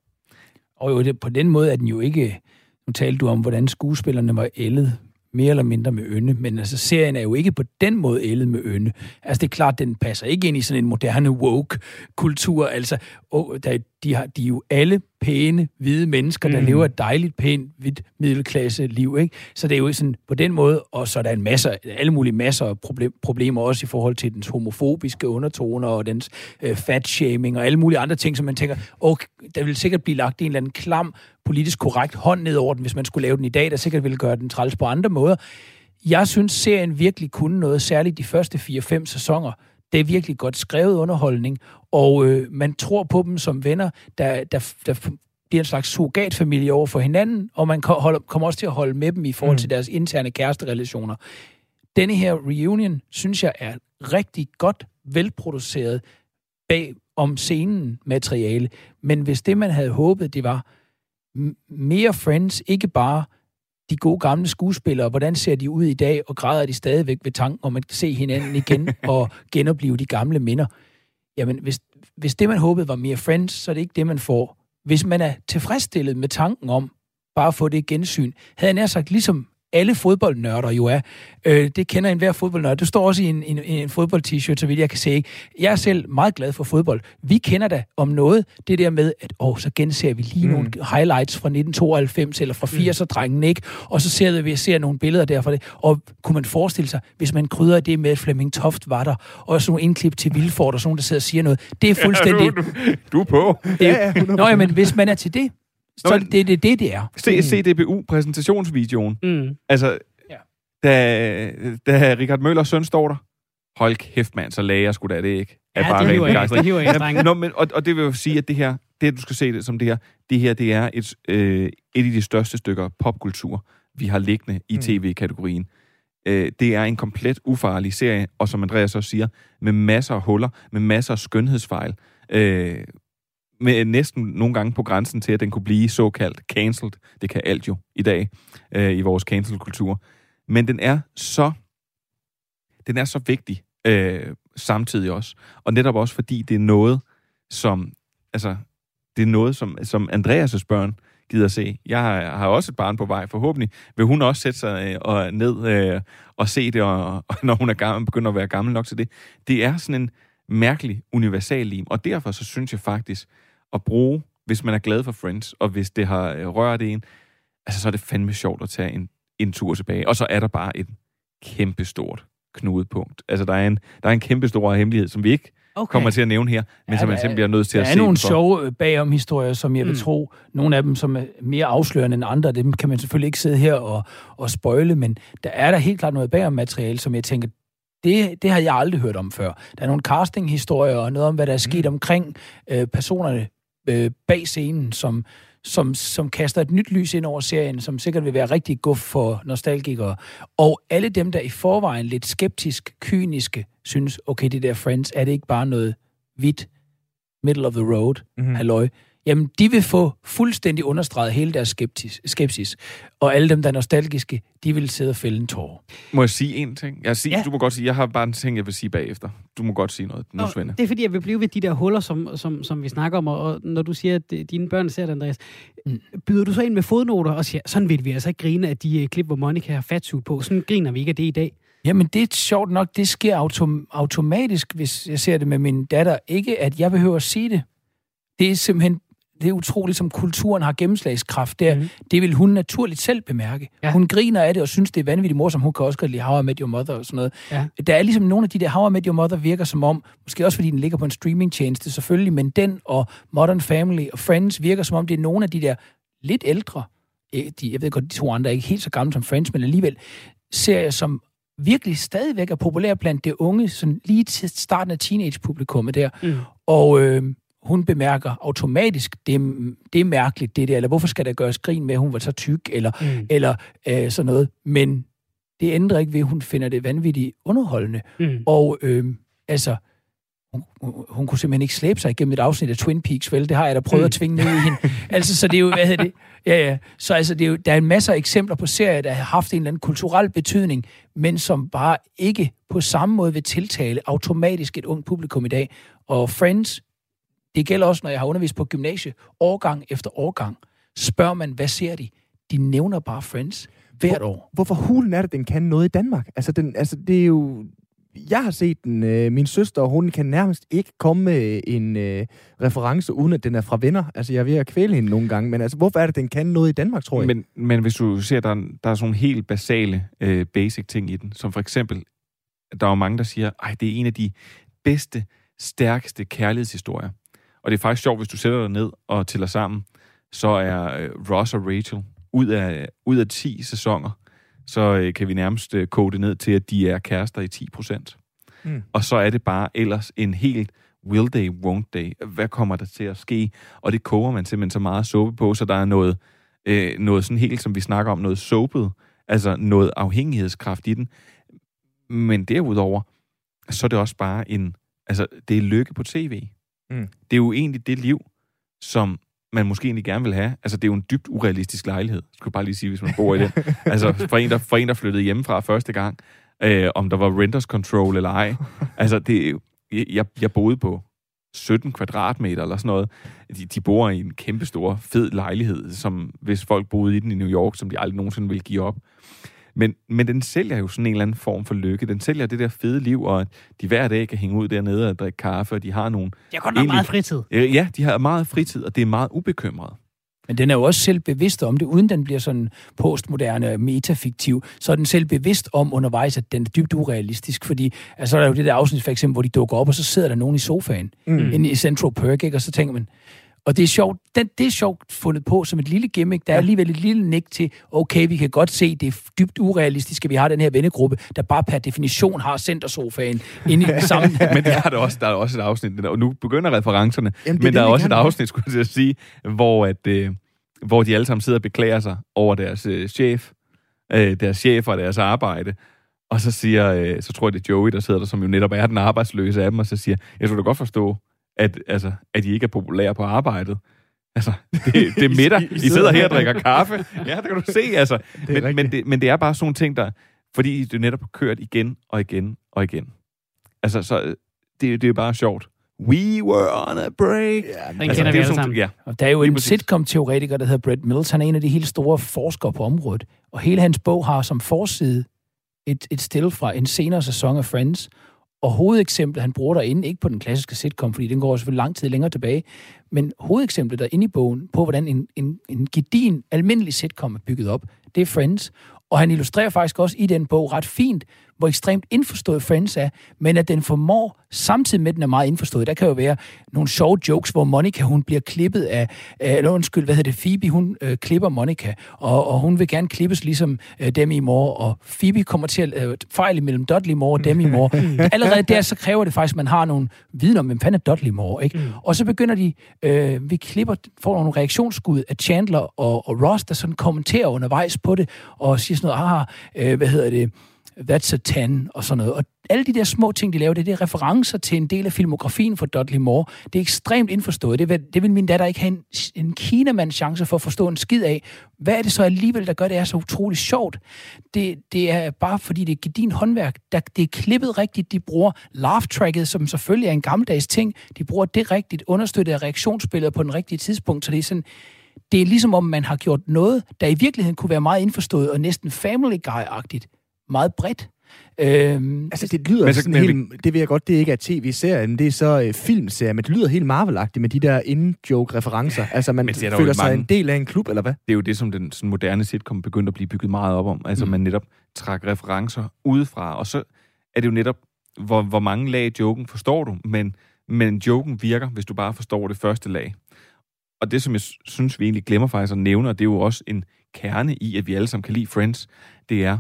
S11: Og jo, det, på den måde er den jo ikke nu talte du om, hvordan skuespillerne var ældet mere eller mindre med ynde, men altså serien er jo ikke på den måde ældet med ynde. Altså det er klart, den passer ikke ind i sådan en moderne woke-kultur. Altså, oh, der, de, har, de er jo alle pæne, hvide mennesker, der mm. lever et dejligt, pænt, hvidt middelklasse liv, ikke? Så det er jo sådan på den måde, og så er der en masse, alle mulige masser af problem, problemer også i forhold til dens homofobiske undertoner og dens øh, fat-shaming og alle mulige andre ting, som man tænker, okay, der vil sikkert blive lagt en eller anden klam, politisk korrekt hånd ned over den, hvis man skulle lave den i dag, der sikkert ville gøre den træls på andre måder. Jeg synes, serien virkelig kunne noget, særligt de første 4-5 sæsoner. Det er virkelig godt skrevet underholdning, og øh, man tror på dem som venner, der, der, der bliver en slags surrogatfamilie over for hinanden, og man kommer også til at holde med dem i forhold til mm. deres interne kæresterelationer. Denne her reunion, synes jeg, er rigtig godt velproduceret bag om scenen materiale. Men hvis det, man havde håbet, det var mere Friends, ikke bare de gode gamle skuespillere, hvordan ser de ud i dag, og græder de stadigvæk ved tanken om at se hinanden igen og genopleve de gamle minder. Jamen, hvis, hvis det, man håbede, var mere Friends, så er det ikke det, man får. Hvis man er tilfredsstillet med tanken om bare at få det gensyn, havde jeg nær sagt, ligesom alle fodboldnørder jo er. Øh, det kender en hver fodboldnørd. Det står også i en, en, en fodbold-t-shirt, så vidt jeg kan se. Jeg er selv meget glad for fodbold. Vi kender da om noget, det der med, at åh, så genser vi lige mm. nogle highlights fra 1992 eller fra 80'er-drengen, ikke? Og så ser vi ser nogle billeder derfra det. Og kunne man forestille sig, hvis man krydder det med, at Flemming Toft var der, og sådan nogle indklip til Vilfort, og sådan nogen, der sidder og siger noget. Det er fuldstændig... Ja,
S10: du, du, du er på.
S11: Det, ja, ja, Nå, ja, men hvis man er til det, så Nå, det er det, det, det er.
S10: Se, CDBU-præsentationsvideoen. Mm. Altså, ja. da, da Richard Møllers søn står der, hold kæft mand, så læger skulle da det ikke.
S1: Ja, bare det hiver jeg, det hiver jeg,
S10: Nå, men, og, og det vil jo sige, at det her, det du skal se det som det her, det her, det er et, øh, et af de største stykker popkultur, vi har liggende i mm. tv-kategorien. Øh, det er en komplet ufarlig serie, og som Andreas også siger, med masser af huller, med masser af skønhedsfejl. Øh, med næsten nogle gange på grænsen til, at den kunne blive såkaldt cancelled. Det kan alt jo i dag øh, i vores cancel-kultur. Men den er så den er så vigtig øh, samtidig også. Og netop også fordi det er noget, som altså, det er noget, som, som Andreas' børn gider se. Jeg har, har også et barn på vej. Forhåbentlig vil hun også sætte sig øh, og ned øh, og se det, og, og når hun er gammel, begynder at være gammel nok til det. Det er sådan en mærkelig universal lim, og derfor så synes jeg faktisk, at bruge, hvis man er glad for Friends, og hvis det har øh, rørt en, altså så er det fandme sjovt at tage en, en tur tilbage. Og så er der bare et kæmpestort knudepunkt. Altså der er en, der er en kæmpestor hemmelighed, som vi ikke okay. kommer til at nævne her, men ja, som man simpelthen bliver nødt til at se
S11: Der er nogle sjove øh, bagom historier, som jeg vil mm. tro, nogle af dem som er mere afslørende end andre, dem kan man selvfølgelig ikke sidde her og, og spøjle, men der er der helt klart noget bagom materiale, som jeg tænker, det, det har jeg aldrig hørt om før. Der er nogle casting-historier og noget om, hvad der er sket mm. omkring øh, personerne øh, bag scenen, som, som, som kaster et nyt lys ind over serien, som sikkert vil være rigtig god for nostalgikere. Og alle dem, der i forvejen lidt skeptisk, kyniske, synes, okay, det der Friends, er det ikke bare noget hvidt, middle of the road, mm-hmm. halløj jamen de vil få fuldstændig understreget hele deres skeptis, skepsis. Og alle dem, der er nostalgiske, de vil sidde og fælde en tår.
S10: Må jeg sige en ting? Jeg, sige, ja. Du må godt sige, jeg har bare en ting, jeg vil sige bagefter. Du må godt sige noget nu, Svende.
S1: Det er fordi, jeg vil blive ved de der huller, som, som, som vi snakker om, og når du siger, at dine børn ser det, Andreas, mm. byder du så ind med fodnoter og siger, sådan vil vi altså ikke grine af de uh, klip, hvor Monica har fatsuit på. Sådan griner vi ikke af det i dag.
S11: Jamen, det er sjovt nok, det sker autom- automatisk, hvis jeg ser det med min datter. Ikke, at jeg behøver at sige det. Det er simpelthen det er utroligt, som kulturen har gennemslagskraft der. Mm. Det vil hun naturligt selv bemærke. Ja. Hun griner af det og synes, det er vanvittigt morsomt. Hun kan også godt lide How I Met Your Mother og sådan noget. Ja. Der er ligesom nogle af de der How I Met Your Mother virker som om, måske også fordi den ligger på en streamingtjeneste selvfølgelig, men den og Modern Family og Friends virker som om, det er nogle af de der lidt ældre, eh, de, jeg ved godt, de to andre er ikke helt så gamle som Friends, men alligevel serier, som virkelig stadigvæk er populære blandt det unge, sådan lige til starten af teenage-publikummet der. Mm. Og øh, hun bemærker automatisk, det, det er mærkeligt det der, eller hvorfor skal der gøres grin med, at hun var så tyk, eller, mm. eller øh, sådan noget. Men det ændrer ikke ved, at hun finder det vanvittigt underholdende. Mm. Og øh, altså, hun, hun kunne simpelthen ikke slæbe sig igennem et afsnit af Twin Peaks, vel? Det har jeg da prøvet mm. at tvinge ned i hende. Altså, så det er jo, hvad hedder det? Ja, ja. Så altså, det er jo, der er en masse eksempler på serier, der har haft en eller anden kulturel betydning, men som bare ikke på samme måde vil tiltale automatisk et ungt publikum i dag. Og Friends det gælder også, når jeg har undervist på gymnasie, årgang efter årgang. Spørger man, hvad ser de? de nævner bare Friends hvert år.
S2: Hvorfor hulen er det, den kan noget i Danmark? Altså, den, altså det er jo... Jeg har set den. Øh, min søster, hun kan nærmest ikke komme med en øh, reference, uden at den er fra venner. Altså, jeg er ved at kvæle hende nogle gange, men altså, hvorfor er det, den kan noget i Danmark, tror jeg?
S10: Men, men hvis du ser, der er, der er sådan nogle helt basale øh, basic ting i den, som for eksempel, der er jo mange, der siger, ej, det er en af de bedste, stærkeste kærlighedshistorier. Og det er faktisk sjovt, hvis du sætter dig ned og tæller sammen, så er øh, Ross og Rachel ud af, ud af 10 sæsoner, så øh, kan vi nærmest øh, kode det ned til, at de er kærester i 10 procent. Mm. Og så er det bare ellers en helt will they, won't they? Hvad kommer der til at ske? Og det koger man simpelthen så meget suppe på, så der er noget, øh, noget sådan helt, som vi snakker om, noget soapet, altså noget afhængighedskraft i den. Men derudover, så er det også bare en, altså det er lykke på tv. Mm. Det er jo egentlig det liv, som man måske egentlig gerne vil have. Altså, det er jo en dybt urealistisk lejlighed, skulle jeg bare lige sige, hvis man bor i det. altså, for en, der, for en, der flyttede hjemmefra første gang, øh, om der var renters control eller ej. Altså, det, jeg, jeg boede på 17 kvadratmeter eller sådan noget. De, de bor i en kæmpestor, fed lejlighed, som hvis folk boede i den i New York, som de aldrig nogensinde ville give op. Men, men den sælger jo sådan en eller anden form for lykke. Den sælger det der fede liv, og at de hver dag kan hænge ud dernede og drikke kaffe, og de har nogle...
S1: De har godt nok meget fritid.
S10: Ja, de har meget fritid, og det er meget ubekymret.
S11: Men den er jo også selv bevidst om det, uden den bliver sådan postmoderne, metafiktiv, så er den selv bevidst om undervejs, at den er dybt urealistisk, fordi altså, så er der jo det der afsnit for eksempel, hvor de dukker op, og så sidder der nogen i sofaen, mm. inde i Central Perk, ikke? og så tænker man, og det er sjovt, den, det er sjovt fundet på som et lille gimmick. Der er alligevel et lille nik til, okay, vi kan godt se, det er dybt urealistisk, at vi har den her vennegruppe, der bare per definition har centersofaen inde i den samme.
S10: men der er der også, der er også et afsnit, og nu begynder referencerne, Jamen, men der er også et afsnit, skulle jeg sige, hvor, at, øh, hvor de alle sammen sidder og beklager sig over deres øh, chef, øh, deres chef og deres arbejde. Og så siger, øh, så tror jeg, det er Joey, der sidder der, som jo netop er den arbejdsløse af dem, og så siger, jeg skulle da godt forstå, at, altså, at I ikke er populære på arbejdet. Altså, det, det er middag. I sidder her og drikker kaffe. Ja, det kan du se, altså. Det men, men, det, men det er bare sådan nogle ting, der... Fordi det netop har kørt igen og igen og igen. Altså, så det, det er bare sjovt. We were on a break.
S1: Ja, den altså, kender vi alle sammen. Ja.
S11: Og der er jo en sitcom-teoretiker, der hedder Brett Mills. Han er en af de helt store forskere på området. Og hele hans bog har som forside et, et stil fra en senere sæson af Friends, og hovedeksemplet, han bruger derinde, ikke på den klassiske sitcom, fordi den går selvfølgelig lang tid længere tilbage, men hovedeksemplet derinde i bogen på, hvordan en, en, en gedin, almindelig sitcom er bygget op, det er Friends. Og han illustrerer faktisk også i den bog ret fint, hvor ekstremt indforstået Friends er, men at den formår, samtidig med at den er meget indforstået. Der kan jo være nogle sjove jokes, hvor Monica, hun bliver klippet af, eller undskyld, hvad hedder det, Phoebe, hun øh, klipper Monica, og, og hun vil gerne klippes ligesom øh, Demi Moore, og Phoebe kommer til at øh, fejle mellem Dudley Moore og Demi Moore. Allerede der, så kræver det faktisk, at man har nogle viden om, hvem fanden er Dudley Moore, ikke? Mm. Og så begynder de, øh, vi klipper, får nogle reaktionsskud af Chandler og, og Ross, der sådan kommenterer undervejs på det, og siger sådan noget, ah, øh, hvad hedder det, That's a 10 og sådan noget. Og alle de der små ting, de laver, det det er referencer til en del af filmografien for Dudley Moore. Det er ekstremt indforstået. Det vil, det vil min datter ikke have en, en kinamands chance for at forstå en skid af. Hvad er det så alligevel, der gør, det er så utroligt sjovt? Det, det er bare fordi, det er din håndværk. Der, det er klippet rigtigt. De bruger laugh-tracket, som selvfølgelig er en gammeldags ting. De bruger det rigtigt, understøttet af reaktionsspillet på den rigtige tidspunkt. Så det er sådan, det er ligesom om, man har gjort noget, der i virkeligheden kunne være meget indforstået og næsten Family Guy-agtigt meget bredt.
S2: Øhm, altså, det lyder men, sådan men, helt, det ved jeg godt, det ikke er tv-serie, men det er så øh, filmserie, men det lyder helt marvelagtigt med de der in-joke-referencer. Altså, man føler sig mange, en del af en klub, eller hvad?
S10: Det er jo det, som den sådan moderne sitcom begyndte at blive bygget meget op om. Altså, mm. man netop trækker referencer udefra, og så er det jo netop, hvor, hvor mange lag joken forstår du, men, men joken virker, hvis du bare forstår det første lag. Og det, som jeg synes, vi egentlig glemmer faktisk at nævne, og det er jo også en kerne i, at vi alle sammen kan lide Friends, det er,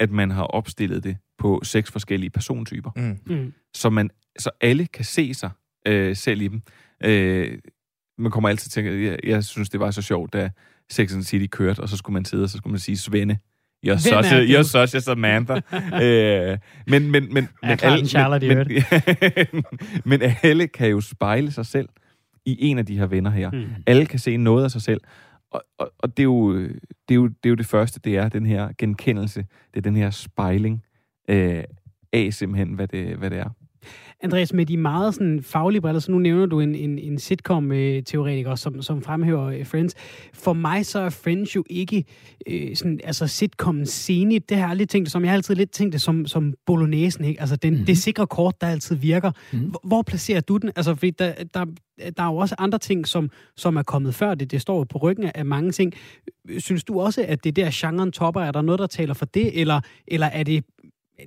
S10: at man har opstillet det på seks forskellige persontyper. Mm. Mm. Så, man, så alle kan se sig øh, selv i dem. Øh, man kommer altid til at tænke, jeg, jeg synes, det var så sjovt, da Sex and the City kørte, og så skulle man sidde, og så skulle man sige, Svende, You're such, a, you're such a Samantha. øh, men, men, men, men, alle, men, men, men alle kan jo spejle sig selv i en af de her venner her. Mm. Alle kan se noget af sig selv. Og, og, og det, er jo, det, er jo, det er jo det første, det er den her genkendelse, det er den her spejling øh, af simpelthen, hvad det, hvad det er.
S1: Andreas, med de meget sådan, faglige briller, så nu nævner du en, en, en sitcom-teoretiker, som, som fremhæver øh, Friends. For mig så er Friends jo ikke øh, sådan, altså sitcom scene. Det har jeg aldrig tænkt det som. Jeg har altid lidt tænkt det som, som bolognesen, ikke? Altså den,
S11: Mhm.
S1: mm-hmm. det sikre kort, der altid virker.
S11: Mhm.
S1: Mm-hmm. Hvor placerer du den? Altså, fordi der, der, der er jo også andre ting, som, som er kommet før det. Det står jo på ryggen af mange ting. Synes du også, at det er der, genren topper? Er der noget, der taler for det? Eller, eller er det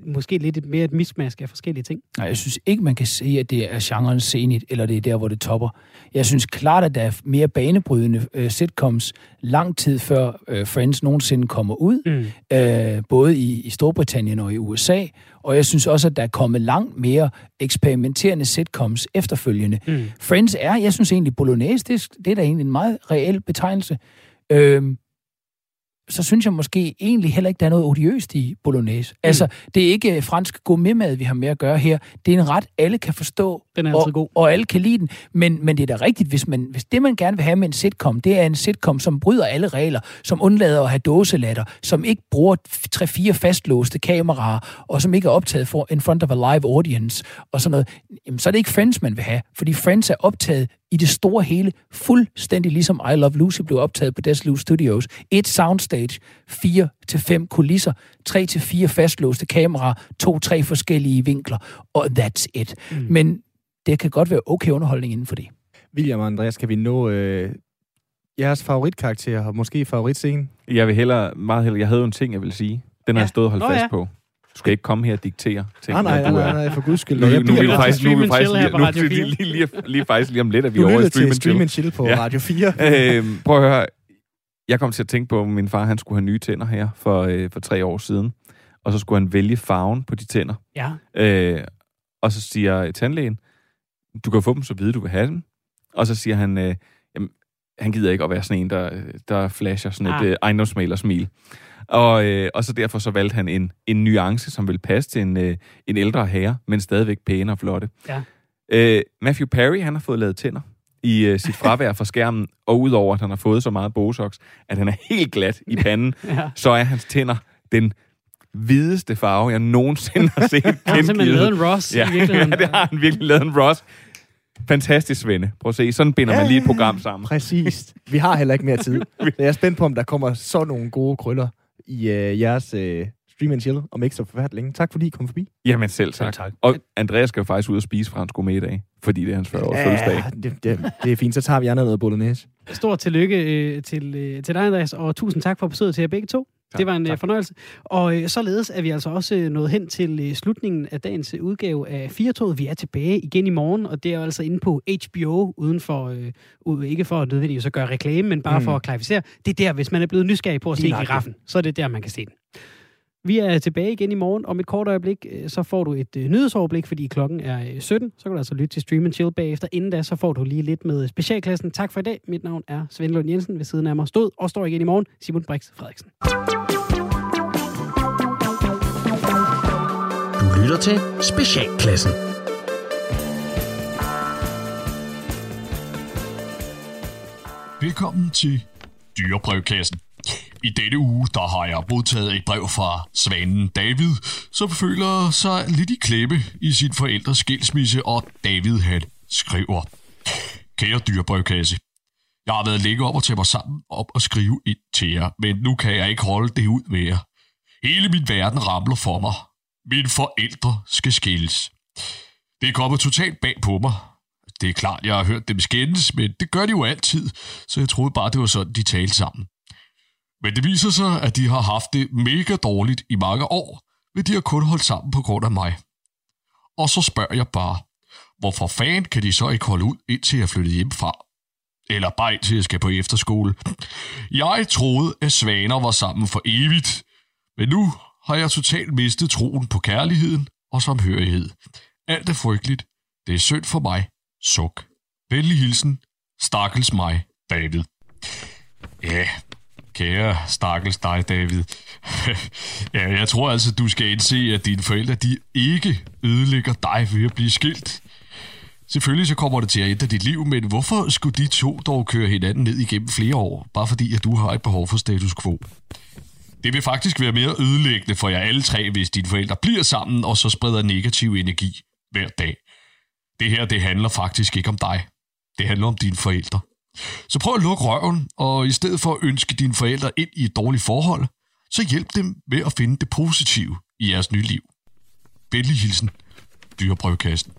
S1: måske lidt mere et mismask af forskellige ting?
S11: Nej, jeg synes ikke, man kan sige, at det er genren senigt, eller det er der, hvor det topper. Jeg synes klart, at der er mere banebrydende øh, sitcoms lang tid før øh, Friends nogensinde kommer ud,
S1: Mm.
S11: øh, både i, i Storbritannien og i USA. Og jeg synes også, at der er kommet langt mere eksperimenterende sitcoms efterfølgende.
S1: Mm.
S11: Friends er, jeg synes egentlig, Bolognese, det, er- det er da egentlig en meget reel betegnelse. Øhm, så synes jeg måske egentlig heller ikke, der er noget odiøst i bolognese. Mm. Altså, det er ikke fransk gourmetmad, vi har med at gøre her. Det er en ret, alle kan forstå,
S1: Den er
S11: og,
S1: altid god.
S11: og alle kan lide den. Men, men det er da rigtigt, hvis, man, hvis det, man gerne vil have med en sitcom, det er en sitcom, som bryder alle regler, som undlader at have dåselatter, som ikke bruger 3-4 fastlåste kameraer, og som ikke er optaget for in front of a live audience, og sådan noget, jamen, så er det ikke Friends, man vil have. Fordi Friends er optaget i det store hele, fuldstændig ligesom I Love Lucy blev optaget på Desilu Studios. Et soundstage, fire til fem kulisser, tre til fire fastlåste kameraer, to-tre forskellige vinkler, og that's it. Mm. Men det kan godt være okay underholdning inden for det.
S2: William og Andreas, kan vi nå øh, jeres favoritkarakter og måske favoritscene?
S10: Jeg vil hellere, meget hellere, jeg havde jo en ting, jeg vil sige. Den har
S1: Ja.
S10: jeg stået og holdt
S1: Nå,
S10: fast
S1: ja.
S10: på. Du skal ikke komme her og diktere ting,
S2: Nej, nej,
S10: hvad
S2: nej,
S10: du
S2: nej, nej, for guds skyld.
S10: Nu, nu,
S2: Jeg
S10: nu, faktisk, nu, vi faktisk,
S1: på
S10: nu, lige,
S1: 4.
S10: lige, lige, lige, faktisk lige om lidt, at vi er over i Stream and Chill
S2: på
S10: Ja.
S2: Radio 4.
S10: øhm, prøv at høre. Jeg kom til at tænke på, at min far han skulle have nye tænder her for, øh, for tre år siden. Og så skulle han vælge farven på de tænder.
S1: Ja.
S10: Øh, og så siger tandlægen, du kan få dem så vide, du vil have dem. Og så siger han, øh, jamen, han gider ikke at være sådan en, der, der flasher sådan et
S1: Ah.
S10: øh, ejendomsmaler-smil. Og, øh, og så derfor så valgte han en, en nuance, som vil passe til en, øh, en ældre herre, men stadigvæk pæne og flotte.
S1: Ja.
S10: Øh, Matthew Perry, han har fået lavet tænder i øh, sit fravær fra skærmen, og udover at han har fået så meget Botox, at han er helt glat i panden,
S1: Ja.
S10: så er hans tænder den hvideste farve, jeg nogensinde har set
S1: Han har simpelthen lavet en Ross
S10: Ja,
S1: i virkeligheden.
S10: ja, det har han virkelig lavet en Ross. Fantastisk, Svende. Prøv at se, sådan binder man lige et program sammen.
S2: Præcis. Vi har heller ikke mere tid. Så jeg er spændt på, om der kommer så nogle gode krøller i øh, jeres øh, Stream and Chill, om ikke så forfærdeligt længe. Tak fordi I kom forbi.
S10: Jamen selv tak.
S11: Selv tak.
S10: Og Andreas skal jo faktisk ud og spise fransk i dag, fordi det er hans 40-års fødselsdag.
S2: det, det, det er fint. Så tager vi andre noget bolognese.
S1: Stort tillykke øh, til, øh, til dig, Andreas, og tusind tak for besøget til jer begge to. Det var en øh,
S10: tak.
S1: fornøjelse. Og øh, således er vi altså også øh, nået hen til øh, slutningen af dagens øh, udgave af Firtoget. Vi er tilbage igen i morgen, og det er jo altså inde på HBO, uden for, øh, ikke for at nødvendigvis at gøre reklame, men bare
S2: Mm.
S1: for at klarificere. Det er der, hvis man er blevet nysgerrig på at se giraffen, så er det der, man kan se den. Vi er tilbage igen i morgen. Om et kort øjeblik, øh, så får du et øh, nyhedsoverblik, fordi klokken er øh, 17. Så kan du altså lytte til Stream and Chill bagefter. Inden da, så får du lige lidt med specialklassen. Tak for i dag. Mit navn er Svend Lund Jensen. Ved siden af mig stod og står igen i morgen Simon Brix Frederiksen.
S8: Du lytter til Specialklassen.
S12: Velkommen til Dyrebrevkassen. I denne uge, der har jeg modtaget et brev fra svanen David, som føler sig lidt i klemme i sin forældres skilsmisse, og David han skriver. Kære dyrebrevkasse, jeg har været længe om at tage mig sammen op og skrive ind til jer, men nu kan jeg ikke holde det ud mere. Hele min verden ramler for mig. Mine forældre skal skilles. Det er kommet totalt bag på mig. Det er klart, jeg har hørt dem skændes, men det gør de jo altid, så jeg troede bare, det var sådan, de talte sammen. Men det viser sig, at de har haft det mega dårligt i mange år, men de har kun holdt sammen på grund af mig. Og så spørger jeg bare, hvorfor fanden kan de så ikke holde ud, indtil jeg flyttede hjemmefra? Eller bare indtil jeg skal på efterskole. Jeg troede, at svaner var sammen for evigt, men nu har jeg totalt mistet troen på kærligheden og samhørighed. Alt er frygteligt. Det er synd for mig. Suk. Venlig hilsen. Stakkels mig, David. Ja, kære stakkels dig, David. ja, jeg tror altså, du skal indse, at dine forældre, de ikke ødelægger dig ved at blive skilt. Selvfølgelig så kommer det til at ændre dit liv, men hvorfor skulle de to dog køre hinanden ned igennem flere år, bare fordi at du har et behov for status quo? Det vil faktisk være mere ødelæggende for jer alle tre, hvis dine forældre bliver sammen og så spreder negativ energi hver dag. det her, det handler faktisk ikke om dig. Det handler om dine forældre. Så prøv at lukke røven, og i stedet for at ønske dine forældre ind i et dårligt forhold, så hjælp dem med at finde det positive i jeres nye liv. Venlig hilsen, dyreprøvekassen.